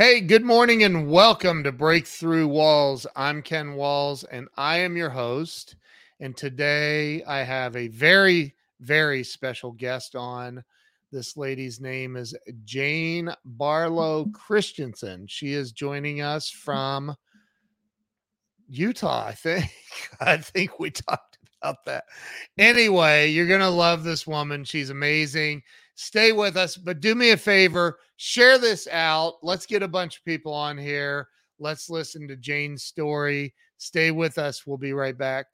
Hey, good morning and welcome to Breakthrough Walls. I'm Ken Walls and I am your host. And today I have a very, very special guest on. This lady's name is Jane Barlow Christensen. She is joining us from Utah, I think. I think we talked about that. Anyway, you're going to love this woman. She's amazing stay with us. But do me a favor, share this out. Let's get a bunch of people on here. Let's listen to Jane's story. Stay with us. We'll be right back.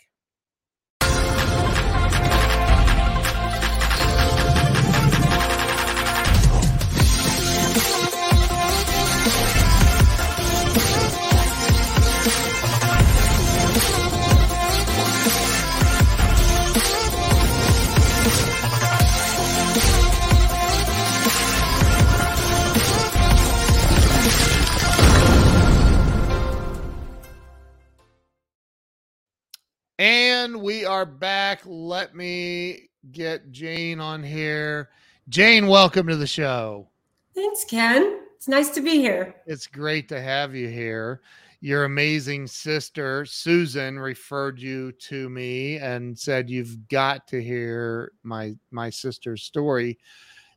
And we are back. Let me get Jane on here. Jane, welcome to the show. Thanks, Ken. It's nice to be here. It's great to have you here. Your amazing sister, Susan, referred you to me and said you've got to hear my my sister's story.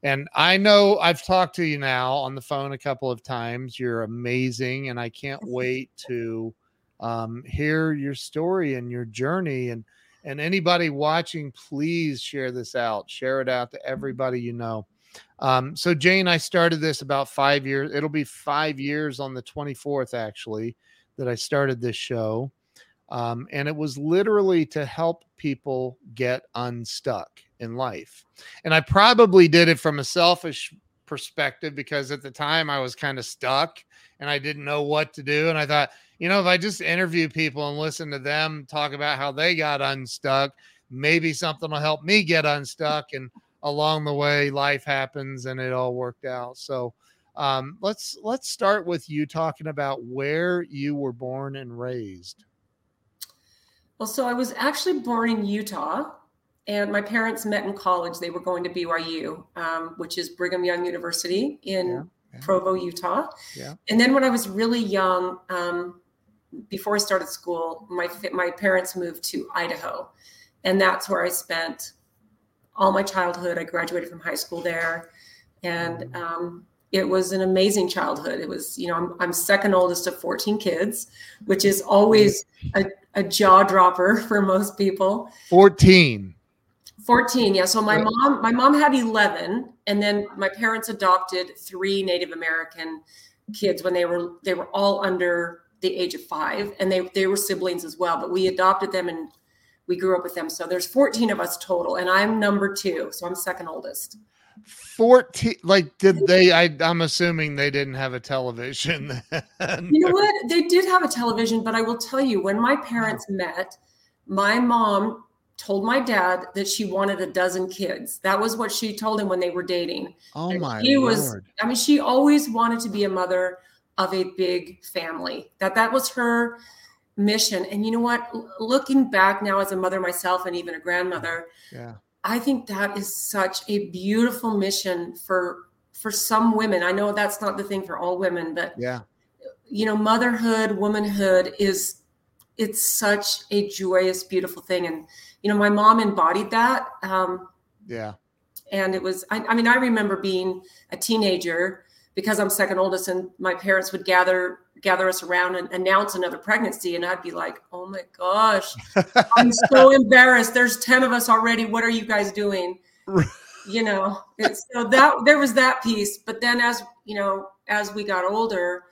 And I know I've talked to you now on the phone a couple of times. You're amazing, and I can't wait to um, hear your story and your journey and and anybody watching please share this out share it out to mm-hmm. everybody you know um, so jane i started this about five years it'll be five years on the 24th actually that i started this show um, and it was literally to help people get unstuck in life and i probably did it from a selfish perspective because at the time i was kind of stuck and i didn't know what to do and i thought you know, if I just interview people and listen to them talk about how they got unstuck, maybe something will help me get unstuck. And along the way, life happens and it all worked out. So um, let's let's start with you talking about where you were born and raised. Well, so I was actually born in Utah, and my parents met in college. They were going to BYU, um, which is Brigham Young University in yeah, yeah. Provo, Utah. Yeah. And then when I was really young, um, before I started school, my my parents moved to Idaho, and that's where I spent all my childhood. I graduated from high school there, and um, it was an amazing childhood. It was, you know, I'm, I'm second oldest of 14 kids, which is always a, a jaw dropper for most people. 14. 14 yeah so my mom my mom had 11 and then my parents adopted three native american kids when they were they were all under the age of five, and they they were siblings as well. But we adopted them and we grew up with them. So there's 14 of us total, and I'm number two, so I'm second oldest. 14 like did they I, i'm assuming they didn't have a television you know what they did have a television but i will tell you when my parents met my mom told my dad that she wanted a dozen kids that was what she told him when they were dating oh my he was i mean she always wanted to be a mother of a big family. That that was her mission. And you know what? Looking back now as a mother myself and even a grandmother, yeah. I think that is such a beautiful mission for for some women. I know that's not the thing for all women, but yeah. You know, motherhood, womanhood is it's such a joyous, beautiful thing. And you know, my mom embodied that. Um, yeah. And it was, I, I mean, I remember being a teenager because I'm second oldest and my parents would gather gather us around and announce another pregnancy and I'd be like, "Oh my gosh. I'm so embarrassed. There's 10 of us already. What are you guys doing?" you know, so that there was that piece, but then as, you know, as we got older,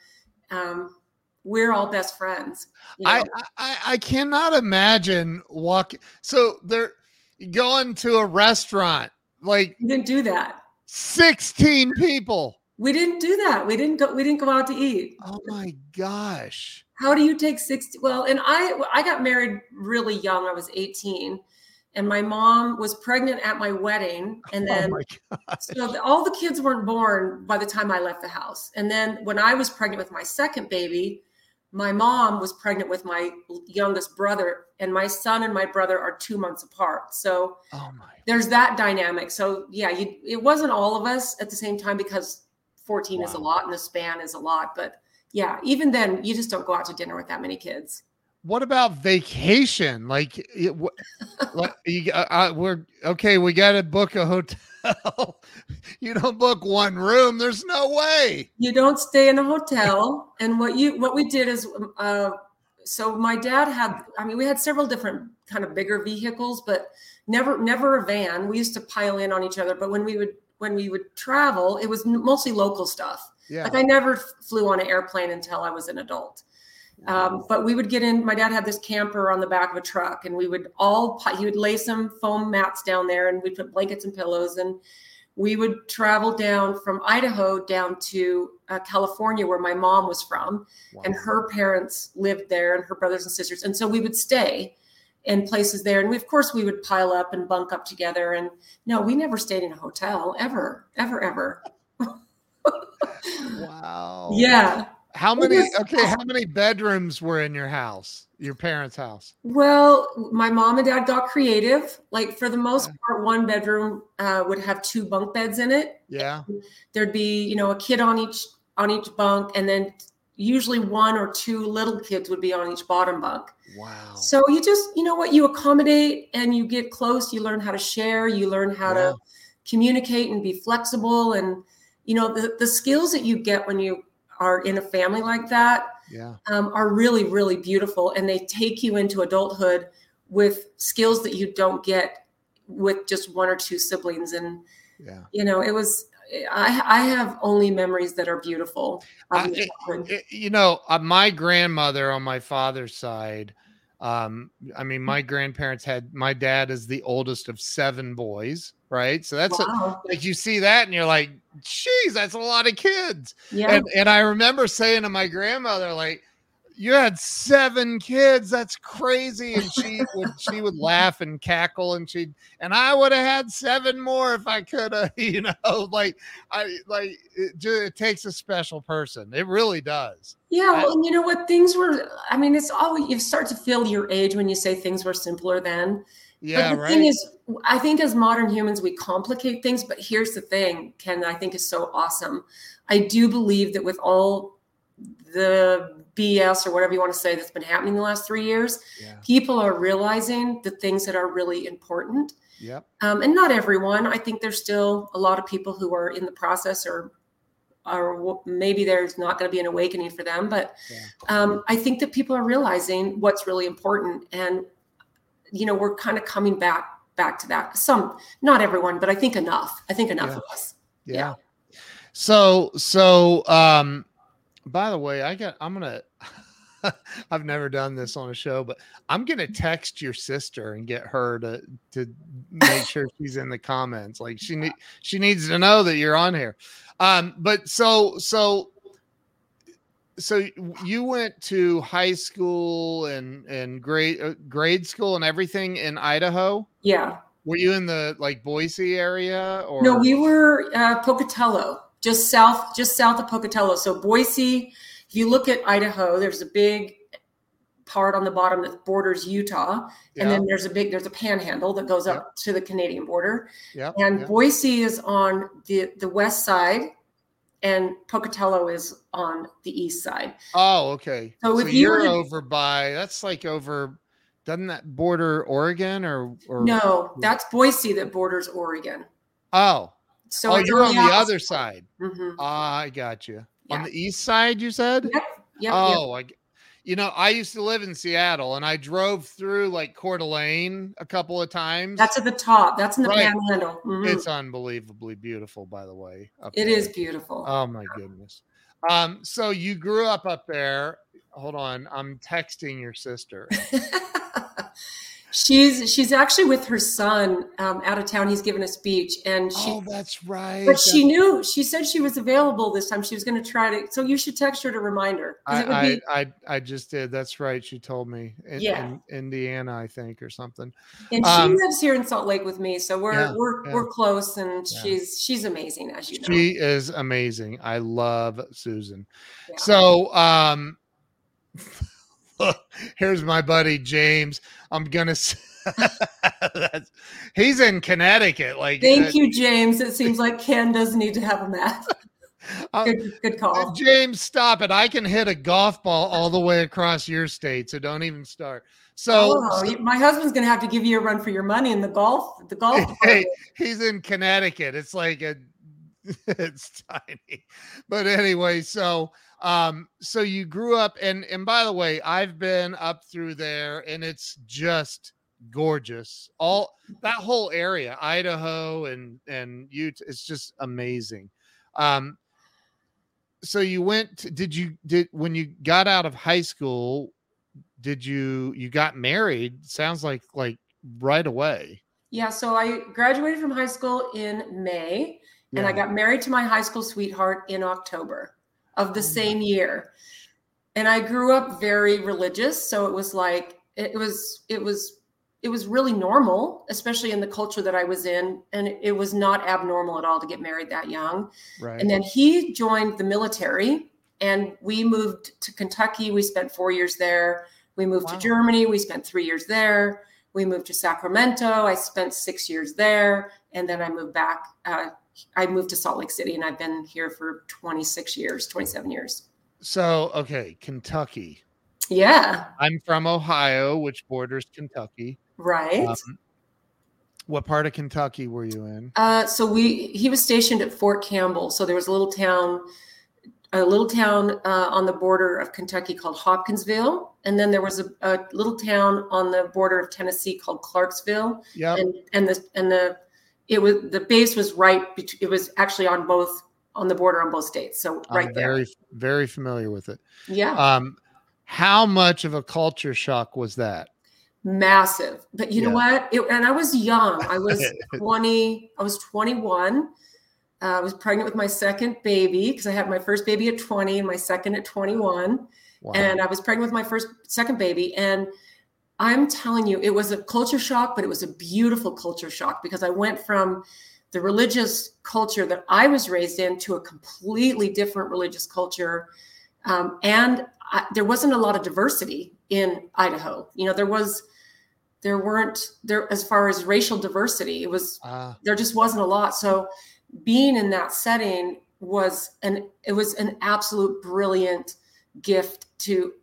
um, we're all best friends. You know? I, I I cannot imagine walking. So they're going to a restaurant like you didn't do that. 16 people. We didn't do that. We didn't go. We didn't go out to eat. Oh my gosh! How do you take sixty? Well, and I I got married really young. I was eighteen, and my mom was pregnant at my wedding, and oh then oh so all the kids weren't born by the time I left the house. And then when I was pregnant with my second baby, my mom was pregnant with my youngest brother, and my son and my brother are two months apart. So oh there's that dynamic. So yeah, you, it wasn't all of us at the same time because 14 wow. is a lot and the span is a lot. But yeah, even then, you just don't go out to dinner with that many kids. What about vacation? Like, it, like you, uh, uh, we're okay. We got to book a hotel. you don't book one room. There's no way. You don't stay in a hotel. And what you what we did is, uh, so my dad had. I mean, we had several different kind of bigger vehicles, but never never a van. We used to pile in on each other. But when we would when we would travel, it was mostly local stuff. Yeah. Like I never flew on an airplane until I was an adult. Um, but we would get in. My dad had this camper on the back of a truck, and we would all he would lay some foam mats down there, and we'd put blankets and pillows, and we would travel down from Idaho down to uh, California, where my mom was from, wow. and her parents lived there, and her brothers and sisters, and so we would stay in places there, and we of course we would pile up and bunk up together. And no, we never stayed in a hotel ever, ever, ever. wow. Yeah. How many? Okay, how many bedrooms were in your house, your parents' house? Well, my mom and dad got creative. Like for the most part, one bedroom uh, would have two bunk beds in it. Yeah. There'd be, you know, a kid on each on each bunk, and then usually one or two little kids would be on each bottom bunk. Wow. So you just, you know what, you accommodate and you get close. You learn how to share. You learn how yeah. to communicate and be flexible and you know the, the skills that you get when you are in a family like that yeah. um, are really, really beautiful. And they take you into adulthood with skills that you don't get with just one or two siblings. And, yeah. you know, it was, I, I have only memories that are beautiful. I, it, you know, uh, my grandmother on my father's side, um, I mean, my grandparents had my dad is the oldest of seven boys, right? So that's wow. a, like you see that and you're like, geez, that's a lot of kids. Yeah. And, and I remember saying to my grandmother, like, you had seven kids. That's crazy. And she would she would laugh and cackle and she and I would have had seven more if I could have, you know, like I like it, it takes a special person. It really does. Yeah, well, and you know what? Things were. I mean, it's all you start to feel your age when you say things were simpler then. Yeah, but the right. thing is, I think as modern humans, we complicate things. But here's the thing, Ken, I think is so awesome. I do believe that with all the BS or whatever you want to say that's been happening the last three years, yeah. people are realizing the things that are really important. Yep. Um, and not everyone. I think there's still a lot of people who are in the process or or maybe there's not going to be an awakening for them. But yeah. um, I think that people are realizing what's really important, and you know, we're kind of coming back back to that. Some, not everyone, but I think enough. I think enough yeah. of us. Yeah. yeah. So so um by the way, I got I'm gonna I've never done this on a show, but I'm gonna text your sister and get her to to make sure she's in the comments. Like she need she needs to know that you're on here. Um, but so so so you went to high school and and grade uh, grade school and everything in Idaho. Yeah. Were you in the like Boise area or no? We were uh, Pocatello just south just south of Pocatello. So Boise, if you look at Idaho, there's a big part on the bottom that borders Utah, yeah. and then there's a big there's a panhandle that goes up to the Canadian border. Yeah. And Boise is on the the west side, and Pocatello is on the east side. Oh, okay. So, so if you are over by that's like over doesn't that border Oregon or, or no? That's Boise that borders Oregon. Oh, so oh, you're on the, other side. Mm-hmm. Ah, I got you. Yeah. On the east side, you said? Yep. yep oh, yep. I, you know, I used to live in Seattle, and I drove through like Coeur d'Alene a couple of times. That's at the top. That's in the right. panhandle. Mm-hmm. It's unbelievably beautiful, by the way. It there. is beautiful. Oh my goodness. Um, so you grew up up there. Hold on, I'm texting your sister. She's she's actually with her son um, out of town. He's given a speech, and she. Oh, that's right. But that's... she knew. She said she was available this time. She was going to try to. So you should text her to remind her. I, I, be... I, I just did. That's right. She told me. In, yeah. In Indiana, I think, or something. And um, she lives here in Salt Lake with me, so we're yeah, we're yeah. we're close, and yeah. she's she's amazing, as you know. She is amazing. I love Susan. So, um. here's my buddy James. I'm gonna. he's in Connecticut. Like, thank you, James. It seems like Ken does need to have a map. Uh, good, good call. Uh, James, stop it. I can hit a golf ball all the way across your state, so don't even start. So, oh, so my husband's going to have to give you a run for your money in the golf. The golf. Hey, he's in Connecticut. It's like a, it's tiny, but anyway. So, um, so you grew up, and and by the way, I've been up through there, and it's just gorgeous. All that whole area, Idaho and and Utah, it's just amazing. Um, so you went. To, did you did when you got out of high school? Did you you got married? Sounds like like right away. Yeah. So I graduated from high school in May, yeah. and I got married to my high school sweetheart in October of the oh, same year. And I grew up very religious, so it was like it was it was it was really normal, especially in the culture that I was in. And it was not abnormal at all to get married that young. Right. And then he joined the military and we moved to Kentucky. We spent four years there. We moved wow. to Germany. We spent three years there. We moved to Sacramento. I spent six years there. And then I moved back. Uh, I moved to Salt Lake City and I've been here for 26 years, 27 years. So, okay, Kentucky. Yeah. I'm from Ohio, which borders Kentucky. Right. Um, what part of Kentucky were you in? Uh, so we he was stationed at Fort Campbell. So there was a little town, a little town uh, on the border of Kentucky called Hopkinsville, and then there was a, a, little town on the border of Tennessee called Clarksville. Yeah. And and the and the it was the base was right. It was actually on both on the border on both states. So right I'm there. Very very familiar with it. Yeah. Um, how much of a culture shock was that? massive. But you yeah. know what? It, and I was young. I was 20, I was 21. Uh, I was pregnant with my second baby because I had my first baby at 20 and my second at 21. Wow. And I was pregnant with my first second baby. And I'm telling you, it was a culture shock, but it was a beautiful culture shock because I went from the religious culture that I was raised in to a completely different religious culture. Um, and I, there wasn't a lot of diversity in Idaho. You know, there was there weren't there as far as racial diversity it was uh, there just wasn't a lot so being in that setting was an it was an absolute brilliant gift to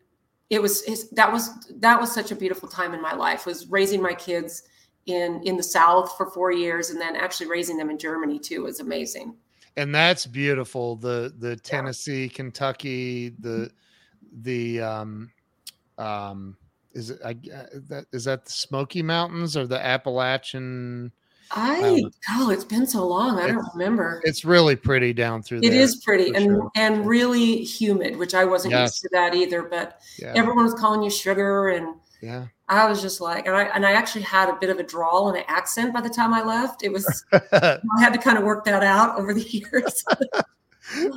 it was that was that was such a beautiful time in my life was raising my kids in in the south for 4 years and then actually raising them in Germany too was amazing and that's beautiful the the Tennessee yeah. Kentucky the the um um is it I, uh, that is that the Smoky Mountains or the Appalachian? I oh, it's been so long. I don't remember. It's really pretty down through there. It is pretty and sure. and really humid, which I wasn't yes. used to that either. But yeah. everyone was calling you sugar, and yeah, I was just like, and I and I actually had a bit of a drawl and an accent by the time I left. It was I had to kind of work that out over the years.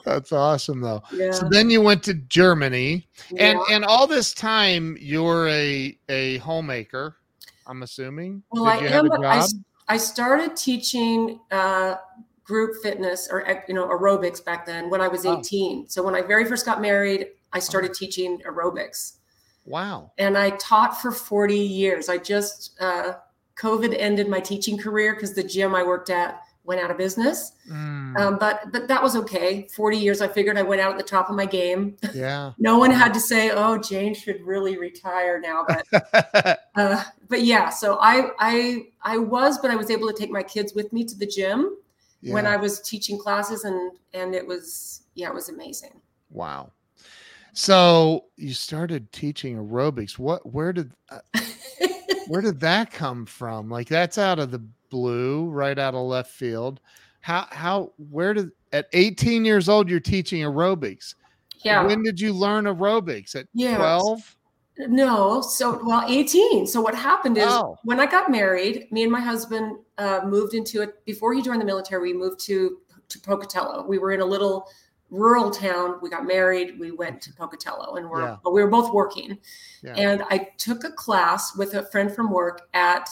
That's awesome though. Yeah. So then you went to Germany and and all this time you're a a homemaker, I'm assuming. Well, Did I am I, I started teaching uh, group fitness or you know aerobics back then when I was 18. Oh. So when I very first got married, I started oh. teaching aerobics. Wow. And I taught for 40 years. I just uh, COVID ended my teaching career because the gym I worked at went out of business. Mm. Um, but but that was okay. Forty years, I figured I went out at the top of my game. Yeah. no one had to say, "Oh, Jane should really retire now." But uh, but yeah, so I I I was, but I was able to take my kids with me to the gym yeah. when I was teaching classes, and and it was yeah, it was amazing. Wow. So you started teaching aerobics. What? Where did? Uh, where did that come from? Like that's out of the blue, right out of left field. How how where did at 18 years old you're teaching aerobics? Yeah. When did you learn aerobics? At 12? No, so well, 18. So what happened is oh. when I got married, me and my husband uh, moved into it before he joined the military. We moved to to Pocatello. We were in a little rural town. We got married. We went to Pocatello, and we're yeah. we were both working. Yeah. And I took a class with a friend from work at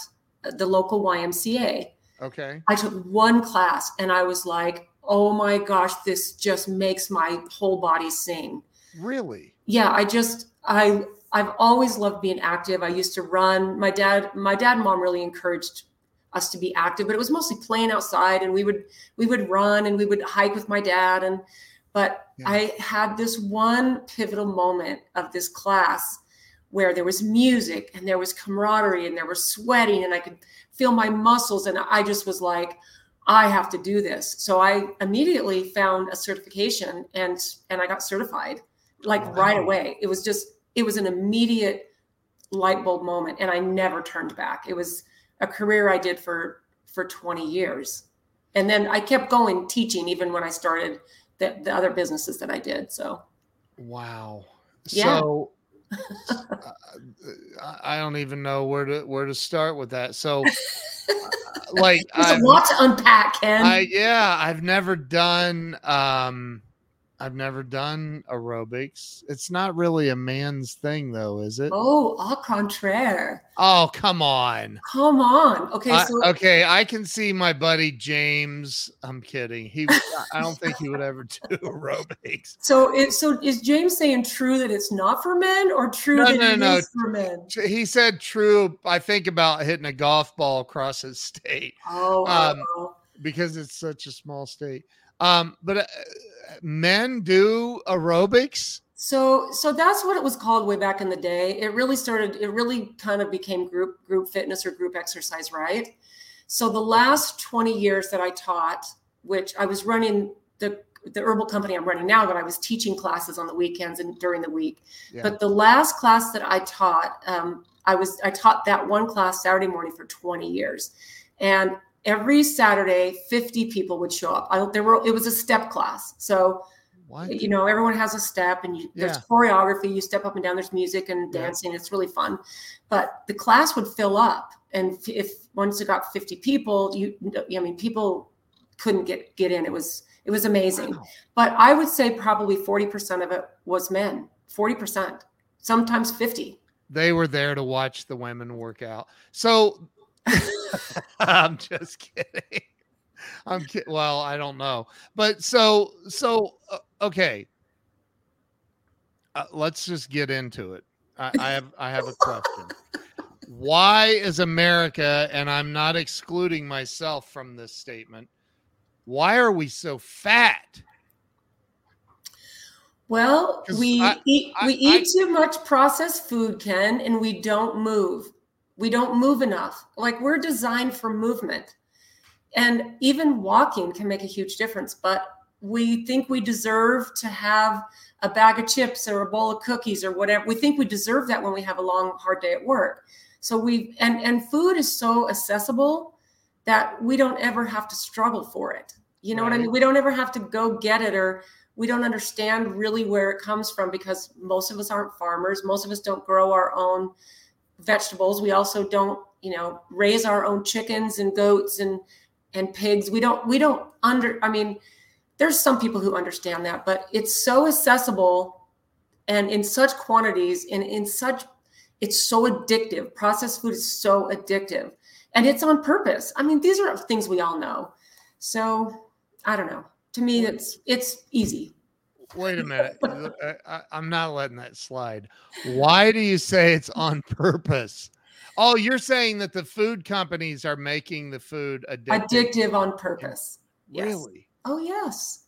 the local YMCA. Okay. I took one class, and I was like, "Oh my gosh, this just makes my whole body sing." Really? Yeah. I just I I've always loved being active. I used to run. My dad, my dad and mom really encouraged us to be active, but it was mostly playing outside and we would we would run and we would hike with my dad and But yeah. I had this one pivotal moment of this class where there was music and there was camaraderie and there was sweating and I could feel my muscles and I just was like, I have to do this. So I immediately found a certification and and I got certified like wow. right away. It was just it was an immediate light bulb moment and I never turned back. It was a career I did for for 20 years. And then I kept going teaching even when I started the, the other businesses that I did. So wow. Yeah. So I don't even know where to where to start with that. So like there's I've, a lot to unpack, Ken. I, yeah, I've never done um I've never done aerobics. It's not really a man's thing, though, is it? Oh, au contraire. Oh, come on. Come on. Okay. I, so okay, I can see my buddy James. I'm kidding. He, I don't think he would ever do aerobics. So, it, so is James saying true that it's not for men, or true no, that no, it no. is for men? He said true. I think about hitting a golf ball across his state. Oh, um, wow. because it's such a small state. Um, but. Uh, men do aerobics? So so that's what it was called way back in the day. It really started it really kind of became group group fitness or group exercise, right? So the last 20 years that I taught, which I was running the the herbal company I'm running now, but I was teaching classes on the weekends and during the week. Yeah. But the last class that I taught, um, I was I taught that one class Saturday morning for 20 years, and every Saturday, 50 people would show up. I, there were it was a step class. So what? you know, everyone has a step and you, yeah. there's choreography, you step up and down, there's music and dancing. Yeah. It's really fun. But the class would fill up. And if once it got 50 people, you I mean people couldn't get get in. It was it was amazing. Wow. But I would say probably 40% of it was men. 40%, sometimes 50. They were there to watch the women work out. So I'm just kidding. I'm kidding. Well, I don't know, but so so uh, okay. Uh, let's just get into it. I, I have I have a question. Why is America, and I'm not excluding myself from this statement, why are we so fat? Well, we I, eat we I, eat too much processed food, Ken, and we don't move. We don't move enough. Like we're designed for movement. And even walking can make a huge difference. But we think we deserve to have a bag of chips or a bowl of cookies or whatever. We think we deserve that when we have a long, hard day at work. So we and and food is so accessible that we don't ever have to struggle for it. You know right. what I mean? We don't ever have to go get it or we don't understand really where it comes from because most of us aren't farmers. Most of us don't grow our own vegetables. We also don't, you know, raise our own chickens and goats and and pigs. We don't we don't under I mean, there's some people who understand that, but it's so accessible and in such quantities and in such it's so addictive. Processed food is so addictive. And it's on purpose. I mean, these are things we all know. So, I don't know. To me, it's it's easy. Wait a minute. I, am not letting that slide. Why do you say it's on purpose? Oh, you're saying that the food companies are making the food addictive, addictive on purpose. Really? Oh, yes.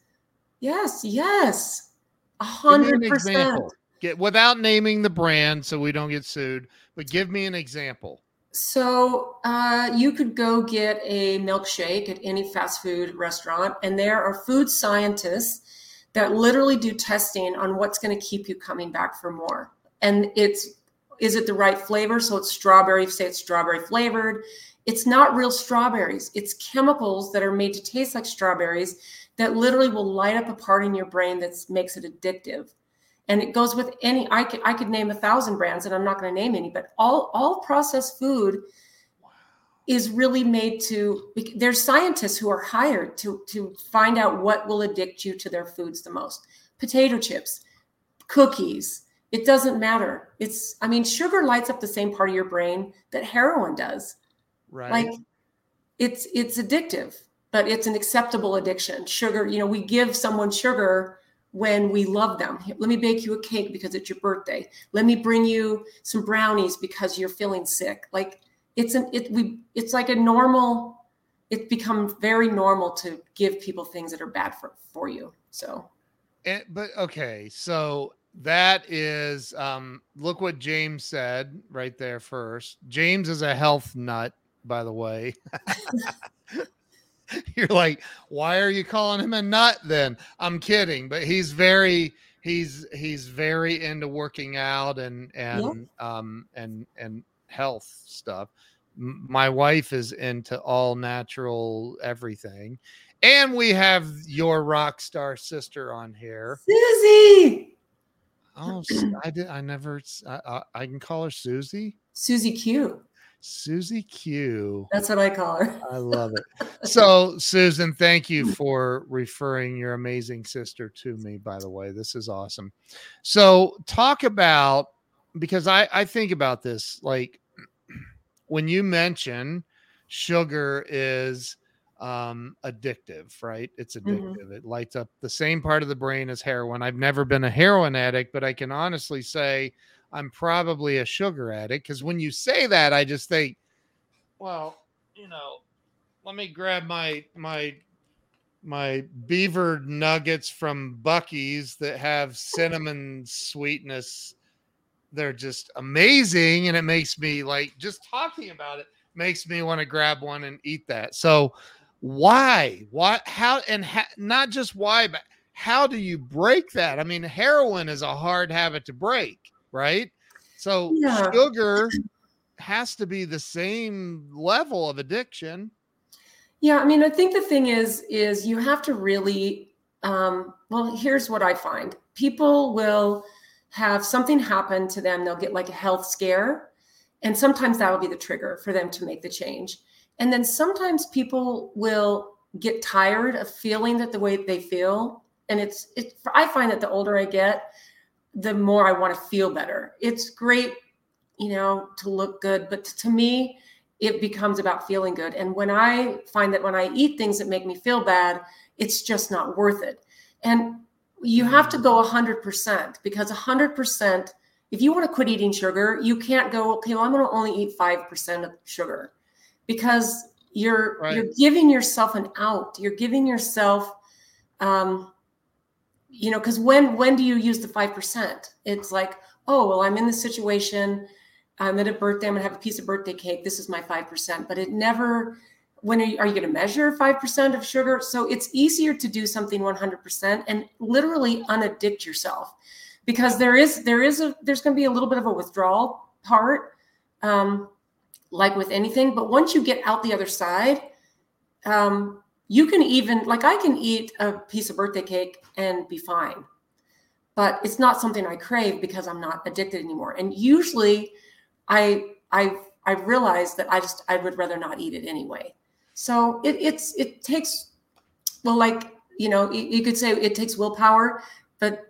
Yes, yes. A hundred percent. Get without naming the brand so we don't get sued, but give me an example. So uh, you could go get a milkshake at any fast food restaurant, and there are food scientists that literally do testing on what's going to keep you coming back for more. And it's is it the right flavor? So it's strawberry, say it's strawberry flavored. It's not real strawberries. It's chemicals that are made to taste like strawberries that literally will light up a part in your brain that makes it addictive. And it goes with any I could I could name a thousand brands and I'm not going to name any, but all all processed food is really made to there's scientists who are hired to to find out what will addict you to their foods the most. Potato chips cookies it doesn't matter. It's i mean sugar lights up the same part of your brain that heroin does. Right. Like it's it's addictive but it's an acceptable addiction. Sugar you know we give someone sugar when we love them. Let me bake you a cake because it's your birthday. Let me bring you some brownies because you're feeling sick. Like it's an it we it's like a normal it's become very normal to give people things that are bad for for you so And, but okay, so that is um look what James said right there first. James is a health nut, by the way. You're like, why are you calling him a nut then? I'm kidding, but he's very he's he's very into working out and and yeah. um and and health stuff. M- my wife is into all natural everything. And we have your rock star sister on here. Susie. Oh, I did. I never. I, I can call her Susie. Susie Q. Susie Q. That's what I call her. I love it. So, Susan, thank you for referring your amazing sister to me. By the way, this is awesome. So, talk about because I I think about this like when you mention sugar is um addictive right it's mm-hmm. addictive mm-hmm. it lights up the same part of the brain as heroin i've never been a heroin addict but i can honestly say i'm probably a sugar addict because when you say that i just think well you know let me grab my my my beaver nuggets from Buc-ee's that have cinnamon sweetness they're just amazing and it makes me like just talking about it makes me want to grab one and eat that. So why? Why how and ha- not just why but how do you break that? I mean heroin is a hard habit to break right? So yeah. sugar has to be the same level of addiction. Yeah i mean i think the thing is is you have to really um, well here's what i find. People will have something happen to them they'll get like a health scare and sometimes that will be the trigger for them to make the change and then sometimes people will get tired of feeling that the way they feel. And it's, it, I find that the older I get, the more I want to feel better. It's great, you know, to look good, but to me, it becomes about feeling good. And when I find that when I eat things that make me feel bad, it's just not worth it. And you have to go 100% because 100%, if you want to quit eating sugar, you can't go, okay, well, I'm going to only eat 5% of sugar because you're right. you're giving yourself an out. You're giving yourself um you know because when when do you use the five percent? It's like oh well i'm in this situation. I'm at a birthday i'm gonna have a piece of birthday cake. This is my five percent. But it never when are you, you going to measure 5% of sugar so it's easier to do something 100% and literally unaddict yourself because there is there is a there's going to be a little bit of a withdrawal part um, like with anything. But once you get out the other side, um, you can even like I can eat a piece of birthday cake and be fine. But it's not something I crave because I'm not addicted anymore. And usually I I I realize that I just I would rather not eat it anyway. So it, it's it takes well like you know you, you could say it takes willpower, but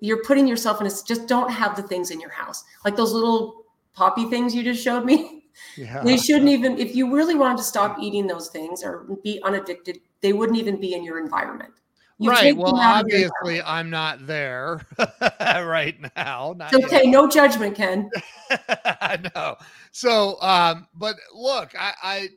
you're putting yourself in a just don't have the things in your house like those little poppy things you just showed me Yeah. They shouldn't even, if you really wanted to stop eating those things or be unaddicted, they wouldn't even be in your environment. You right. Well, obviously, I'm not there right now. Not okay. Yet. No judgment, Ken. I know. So, um, but look, I, I,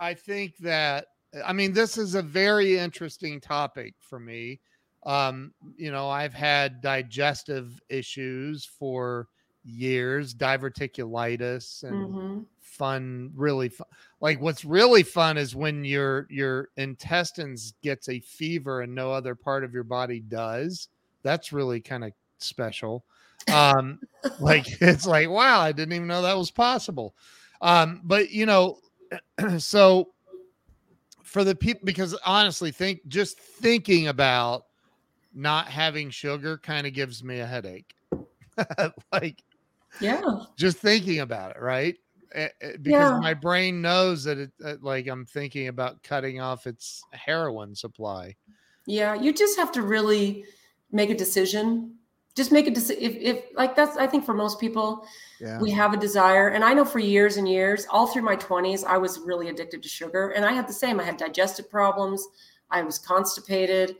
I think that I mean this is a very interesting topic for me. Um, you know, I've had digestive issues for years, diverticulitis and mm-hmm. fun, really fun. Like what's really fun is when your your intestines gets a fever and no other part of your body does. That's really kind of special. Um like it's like wow, I didn't even know that was possible. Um but you know so for the people because honestly think just thinking about not having sugar kind of gives me a headache. like yeah. Just thinking about it, right? Eh, eh, because yeah. my brain knows that it, like I'm thinking about cutting off its heroin supply. Yeah, you just have to really make a decision. Just make a decision. If, if like that's, I think for most people, yeah. we have a desire. And I know for years and years, all through my 20s, I was really addicted to sugar. And I had the same. I had digestive problems. I was constipated.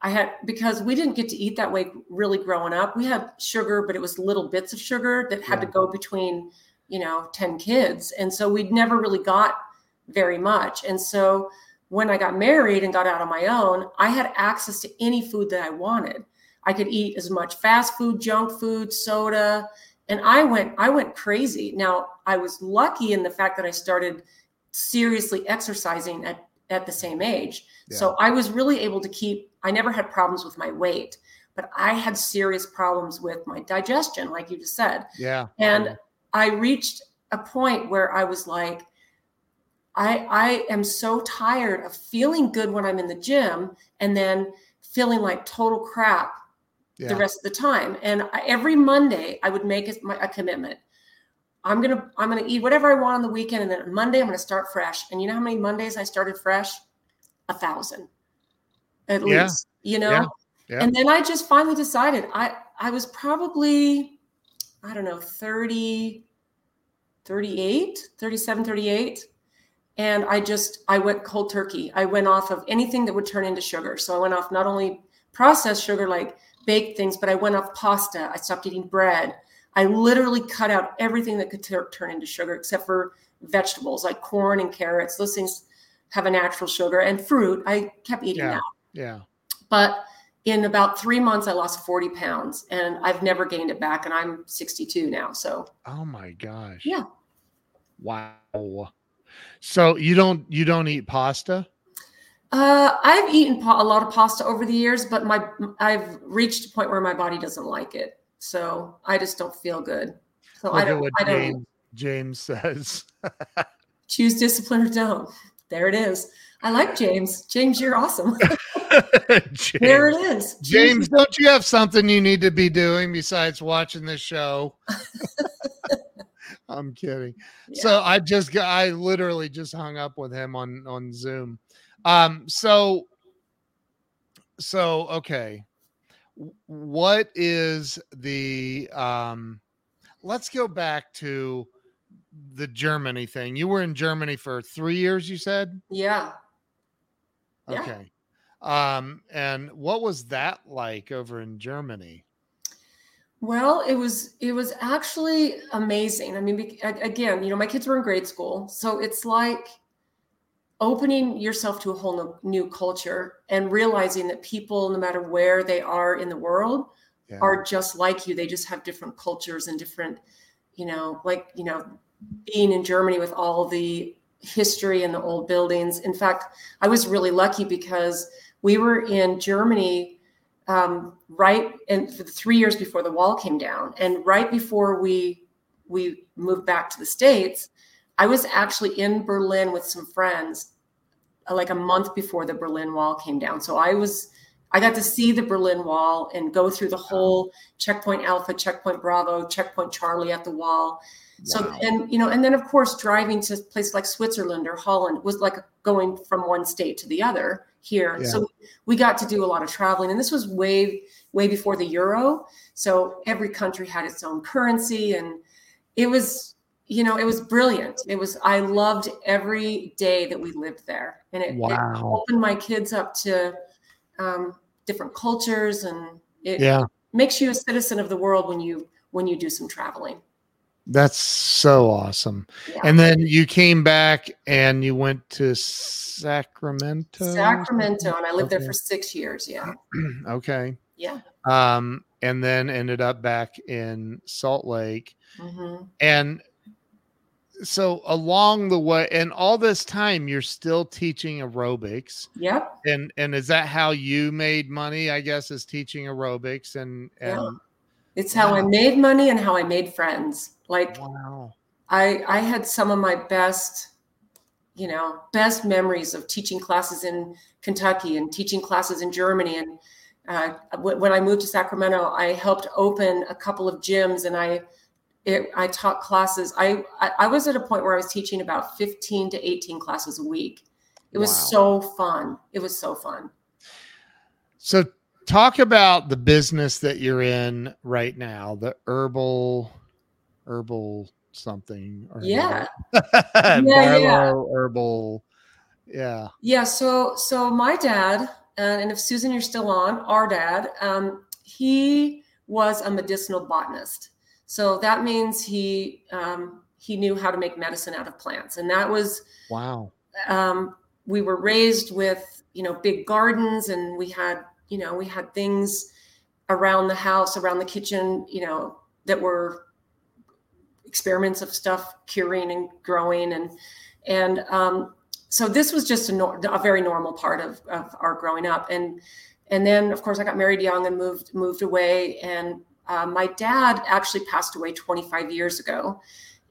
I had because we didn't get to eat that way really growing up. We had sugar, but it was little bits of sugar that had yeah. to go between, you know, 10 kids. And so we'd never really got very much. And so when I got married and got out on my own, I had access to any food that I wanted. I could eat as much fast food, junk food, soda, and I went I went crazy. Now I was lucky in the fact that I started seriously exercising at at the same age. Yeah. So I was really able to keep I never had problems with my weight, but I had serious problems with my digestion like you just said. Yeah. And I reached a point where I was like I I am so tired of feeling good when I'm in the gym and then feeling like total crap yeah. the rest of the time. And I, every Monday, I would make a, a, commitment. I'm gonna I'm gonna eat whatever I want on the weekend, and then Monday I'm gonna start fresh. And you know how many Mondays I started fresh? A thousand, at yeah. least. You know. Yeah. Yeah. And then I just finally decided I I was probably I don't know 30 38 37 38 and I just I went cold turkey. I went off of anything that would turn into sugar. So I went off not only processed sugar like baked things, but I went off pasta. I stopped eating bread. I literally cut out everything that could t- turn into sugar except for vegetables like corn and carrots. Those things have a natural sugar and fruit. I kept eating yeah. that. Yeah. But in about three months, I lost 40 pounds and I've never gained it back. And I'm 62 now. So, oh my gosh. Yeah. Wow. So you don't, you don't eat pasta? Uh, I've eaten pa- a lot of pasta over the years, but my I've reached a point where my body doesn't like it, so I just don't feel good. So Look I don't. what I don't James, James says. choose discipline or don't. There it is. I like James. James, you're awesome. James, there it is. James, don't you have something you need to be doing besides watching this show? I'm kidding. Yeah. So I just I literally just hung up with him on on Zoom. Um, so, so okay, what is the um? Let's go back to the Germany thing. You were in Germany for three years, you said. Yeah. Okay. Yeah. Um, and what was that like over in Germany? Well, it was it was actually amazing. I mean, again, you know, my kids were in grade school, so it's like opening yourself to a whole new culture and realizing that people, no matter where they are in the world, yeah. are just like you. They just have different cultures and different, you know, like, you know, being in Germany with all the history and the old buildings. In fact, I was really lucky because we were in Germany um, right and for the three years before the wall came down. And right before we we moved back to the States, I was actually in Berlin with some friends uh, like a month before the Berlin Wall came down. So I was I got to see the Berlin Wall and go through the whole checkpoint Alpha, checkpoint Bravo, checkpoint Charlie at the wall. So and you know, and then of course driving to places like Switzerland or Holland was like going from one state to the other here. Yeah. So we got to do a lot of traveling, and this was way way before the euro. So every country had its own currency, and it was you know, it was brilliant. It was, I loved every day that we lived there. And it, wow. it opened my kids up to um, different cultures and it yeah. makes you a citizen of the world when you, when you do some traveling. That's so awesome. Yeah. And then you came back and you went to Sacramento. Sacramento, and I lived okay. there for six years. Yeah. okay. Yeah. Um, and then ended up back in Salt Lake. Mm-hmm. And so along the way and all this time you're still teaching aerobics. Yep. And and is that how you made money i guess is teaching aerobics and and yeah. it's how wow. i made money and how i made friends. Like wow. I i had some of my best you know best memories of teaching classes in kentucky and teaching classes in germany. And uh, when i moved to sacramento i helped open a couple of gyms and i it, I taught classes. I, I, I was at a point where I was teaching about 15 to 18 classes a week. It was wow. so fun. It was so fun. So talk about the business that you're in right now, the herbal herbal something. yeah. yeah, yeah. herbal. Yeah. Yeah. So so my dad, uh, and if Susan, you're still on, our dad, um, he was a medicinal botanist. So that means he um, he knew how to make medicine out of plants, and that was wow. Um, we were raised with you know big gardens, and we had you know we had things around the house, around the kitchen, you know, that were experiments of stuff curing and growing and and um, so this was just a, nor- a very normal part of, of our growing up and and then of course i got married young and moved moved away and uh, my dad actually passed away 25 years ago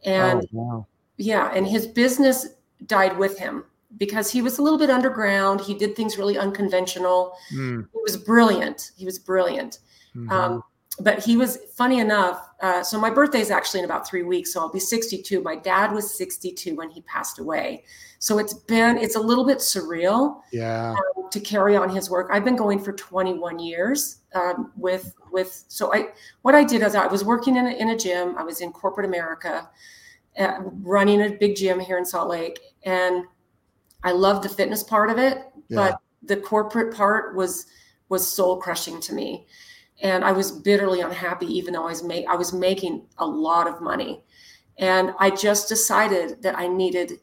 and oh, wow. yeah and his business died with him because he was a little bit underground he did things really unconventional mm. he was brilliant he was brilliant mm-hmm. um, but he was funny enough. Uh, so my birthday is actually in about three weeks, so I'll be 62. My dad was 62 when he passed away, so it's been it's a little bit surreal. Yeah. Um, to carry on his work, I've been going for 21 years um, with with. So I what I did is I was working in a, in a gym. I was in corporate America, uh, running a big gym here in Salt Lake, and I loved the fitness part of it, yeah. but the corporate part was was soul crushing to me and I was bitterly unhappy, even though I was I was making a lot of money, and I just decided that I needed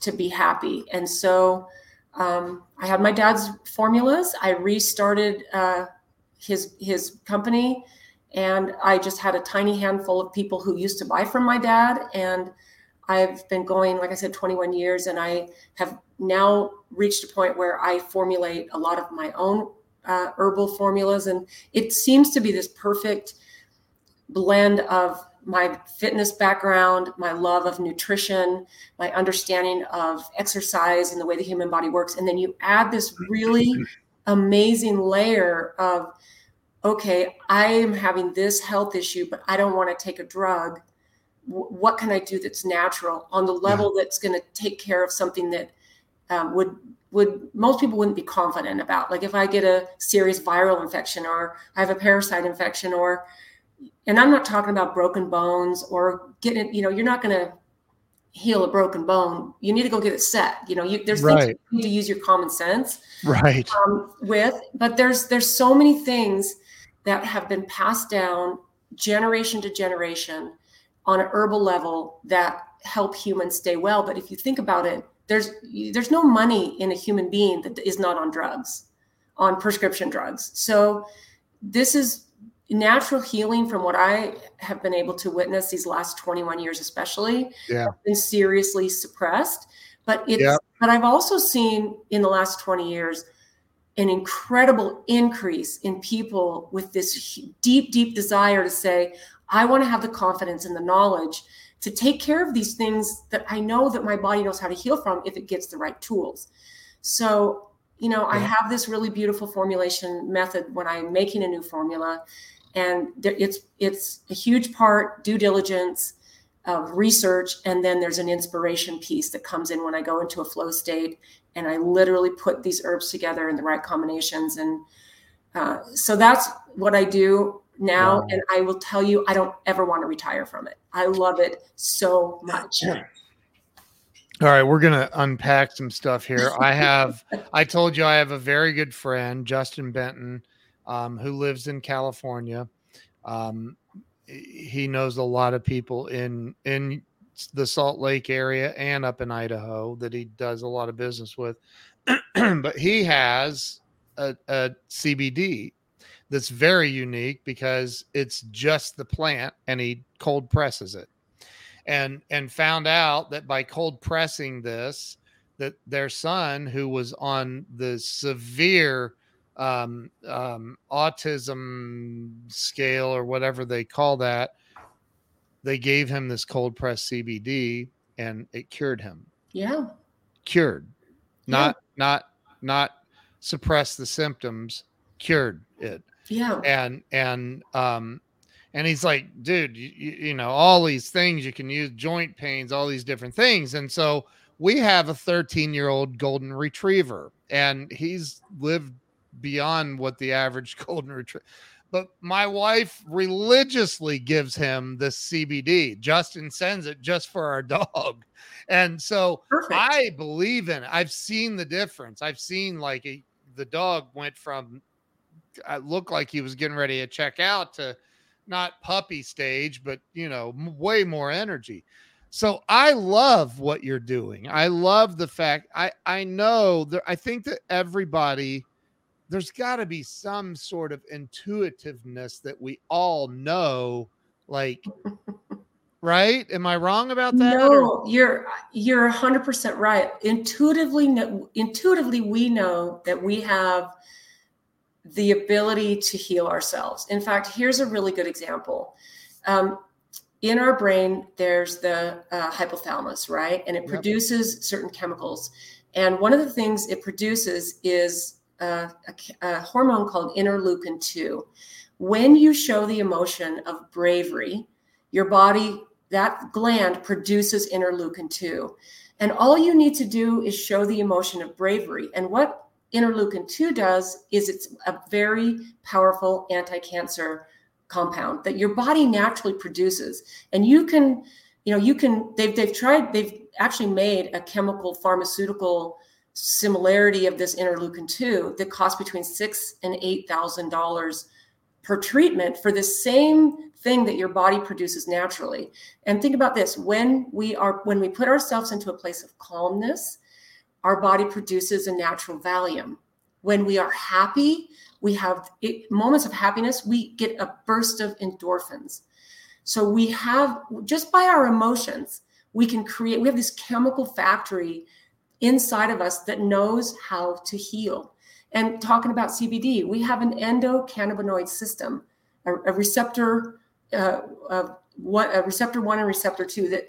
to be happy, and so um, I had my dad's formulas. I restarted uh, his his company, and I just had a tiny handful of people who used to buy from my dad, and I've been going, like I said, 21 years, and I have now reached a point where I formulate a lot of my own uh, herbal formulas. And it seems to be this perfect blend of my fitness background, my love of nutrition, my understanding of exercise and the way the human body works. And then you add this really amazing layer of, okay, I am having this health issue, but I don't want to take a drug. what can I do that's natural on the level yeah. that's going to take care of something that um, would would most people wouldn't be confident about. Like if I get a serious viral infection or I have a parasite infection or and I'm not talking about broken bones or getting, you know, you're not going to heal a broken bone. You need to go get it set. You know, you, there's right. things you need to use your common sense right um, with, but there's there's so many things that have been passed down generation to generation on an herbal level that help humans stay well. But if you think about it, there's there's no money in a human being that is not on drugs on prescription drugs. So this is natural healing from what i have been able to witness these last 21 years especially. Yeah. Been seriously suppressed but it's yeah. but i've also seen in the last 20 years an incredible increase in people with this deep deep desire to say i want to have the confidence and the knowledge to take care of these things that I know that my body knows how to heal from if it gets the right tools. So, you know, yeah. I have this really beautiful formulation method when I'm making a new formula, and there, it's it's a huge part due diligence of research, and then there's an inspiration piece that comes in when I go into a flow state, and I literally put these herbs together in the right combinations, and uh, so that's what I do now wow. and i will tell you i don't ever want to retire from it. I love it so much. All right we're gonna unpack some stuff here. I have i told you i have a very good friend justin benton um, who lives in california. Um, he knows a lot of people in in the salt lake area and up in idaho that he does a lot of business with. But he has a, a cbd that's very unique because it's just the plant and he cold presses it. And and found out that by cold pressing this that their son who was on the severe um, um, autism scale or whatever they call that they gave him this cold press cbd and it cured him. Yeah. Cured. Not yeah. not not suppress the symptoms cured it yeah. And and um and he's like, dude, you, you know, all these things you can use joint pains, all these different things. And so we have a 13 year old golden retriever, and he's lived beyond what the average golden retriever. But my wife religiously gives him the CBD. Justin sends it just for our dog. And so Perfect. I believe in it. I've seen the difference. I've seen like a, the dog went from looked like he was getting ready to check out to not puppy stage, but you know, way more energy. So I love what you're doing. I love the fact I I know that I think that everybody there's got to be some sort of intuitiveness that we all know like right am i wrong about that no or? you're you're 100% right intuitively intuitively we know that we have the ability to heal ourselves in fact here's a really good example um, in our brain there's the uh, hypothalamus right and it yep. produces certain chemicals and one of the things it produces is a, a, a hormone called interleukin 2 when you show the emotion of bravery your body that gland produces interleukin 2. And all you need to do is show the emotion of bravery. And what interleukin 2 does is it's a very powerful anti cancer compound that your body naturally produces. And you can, you know, you can, they've, they've tried, they've actually made a chemical pharmaceutical similarity of this interleukin 2 that costs between six and eight thousand dollars per treatment for the same thing that your body produces naturally. And think about this, when we are when we put ourselves into a place of calmness, our body produces a natural Valium. When we are happy, we have it, moments of happiness, we get a burst of endorphins. So we have just by our emotions, we can create we have this chemical factory inside of us that knows how to heal. And talking about CBD, we have an endocannabinoid system, a, a receptor, uh, what a receptor one and receptor two that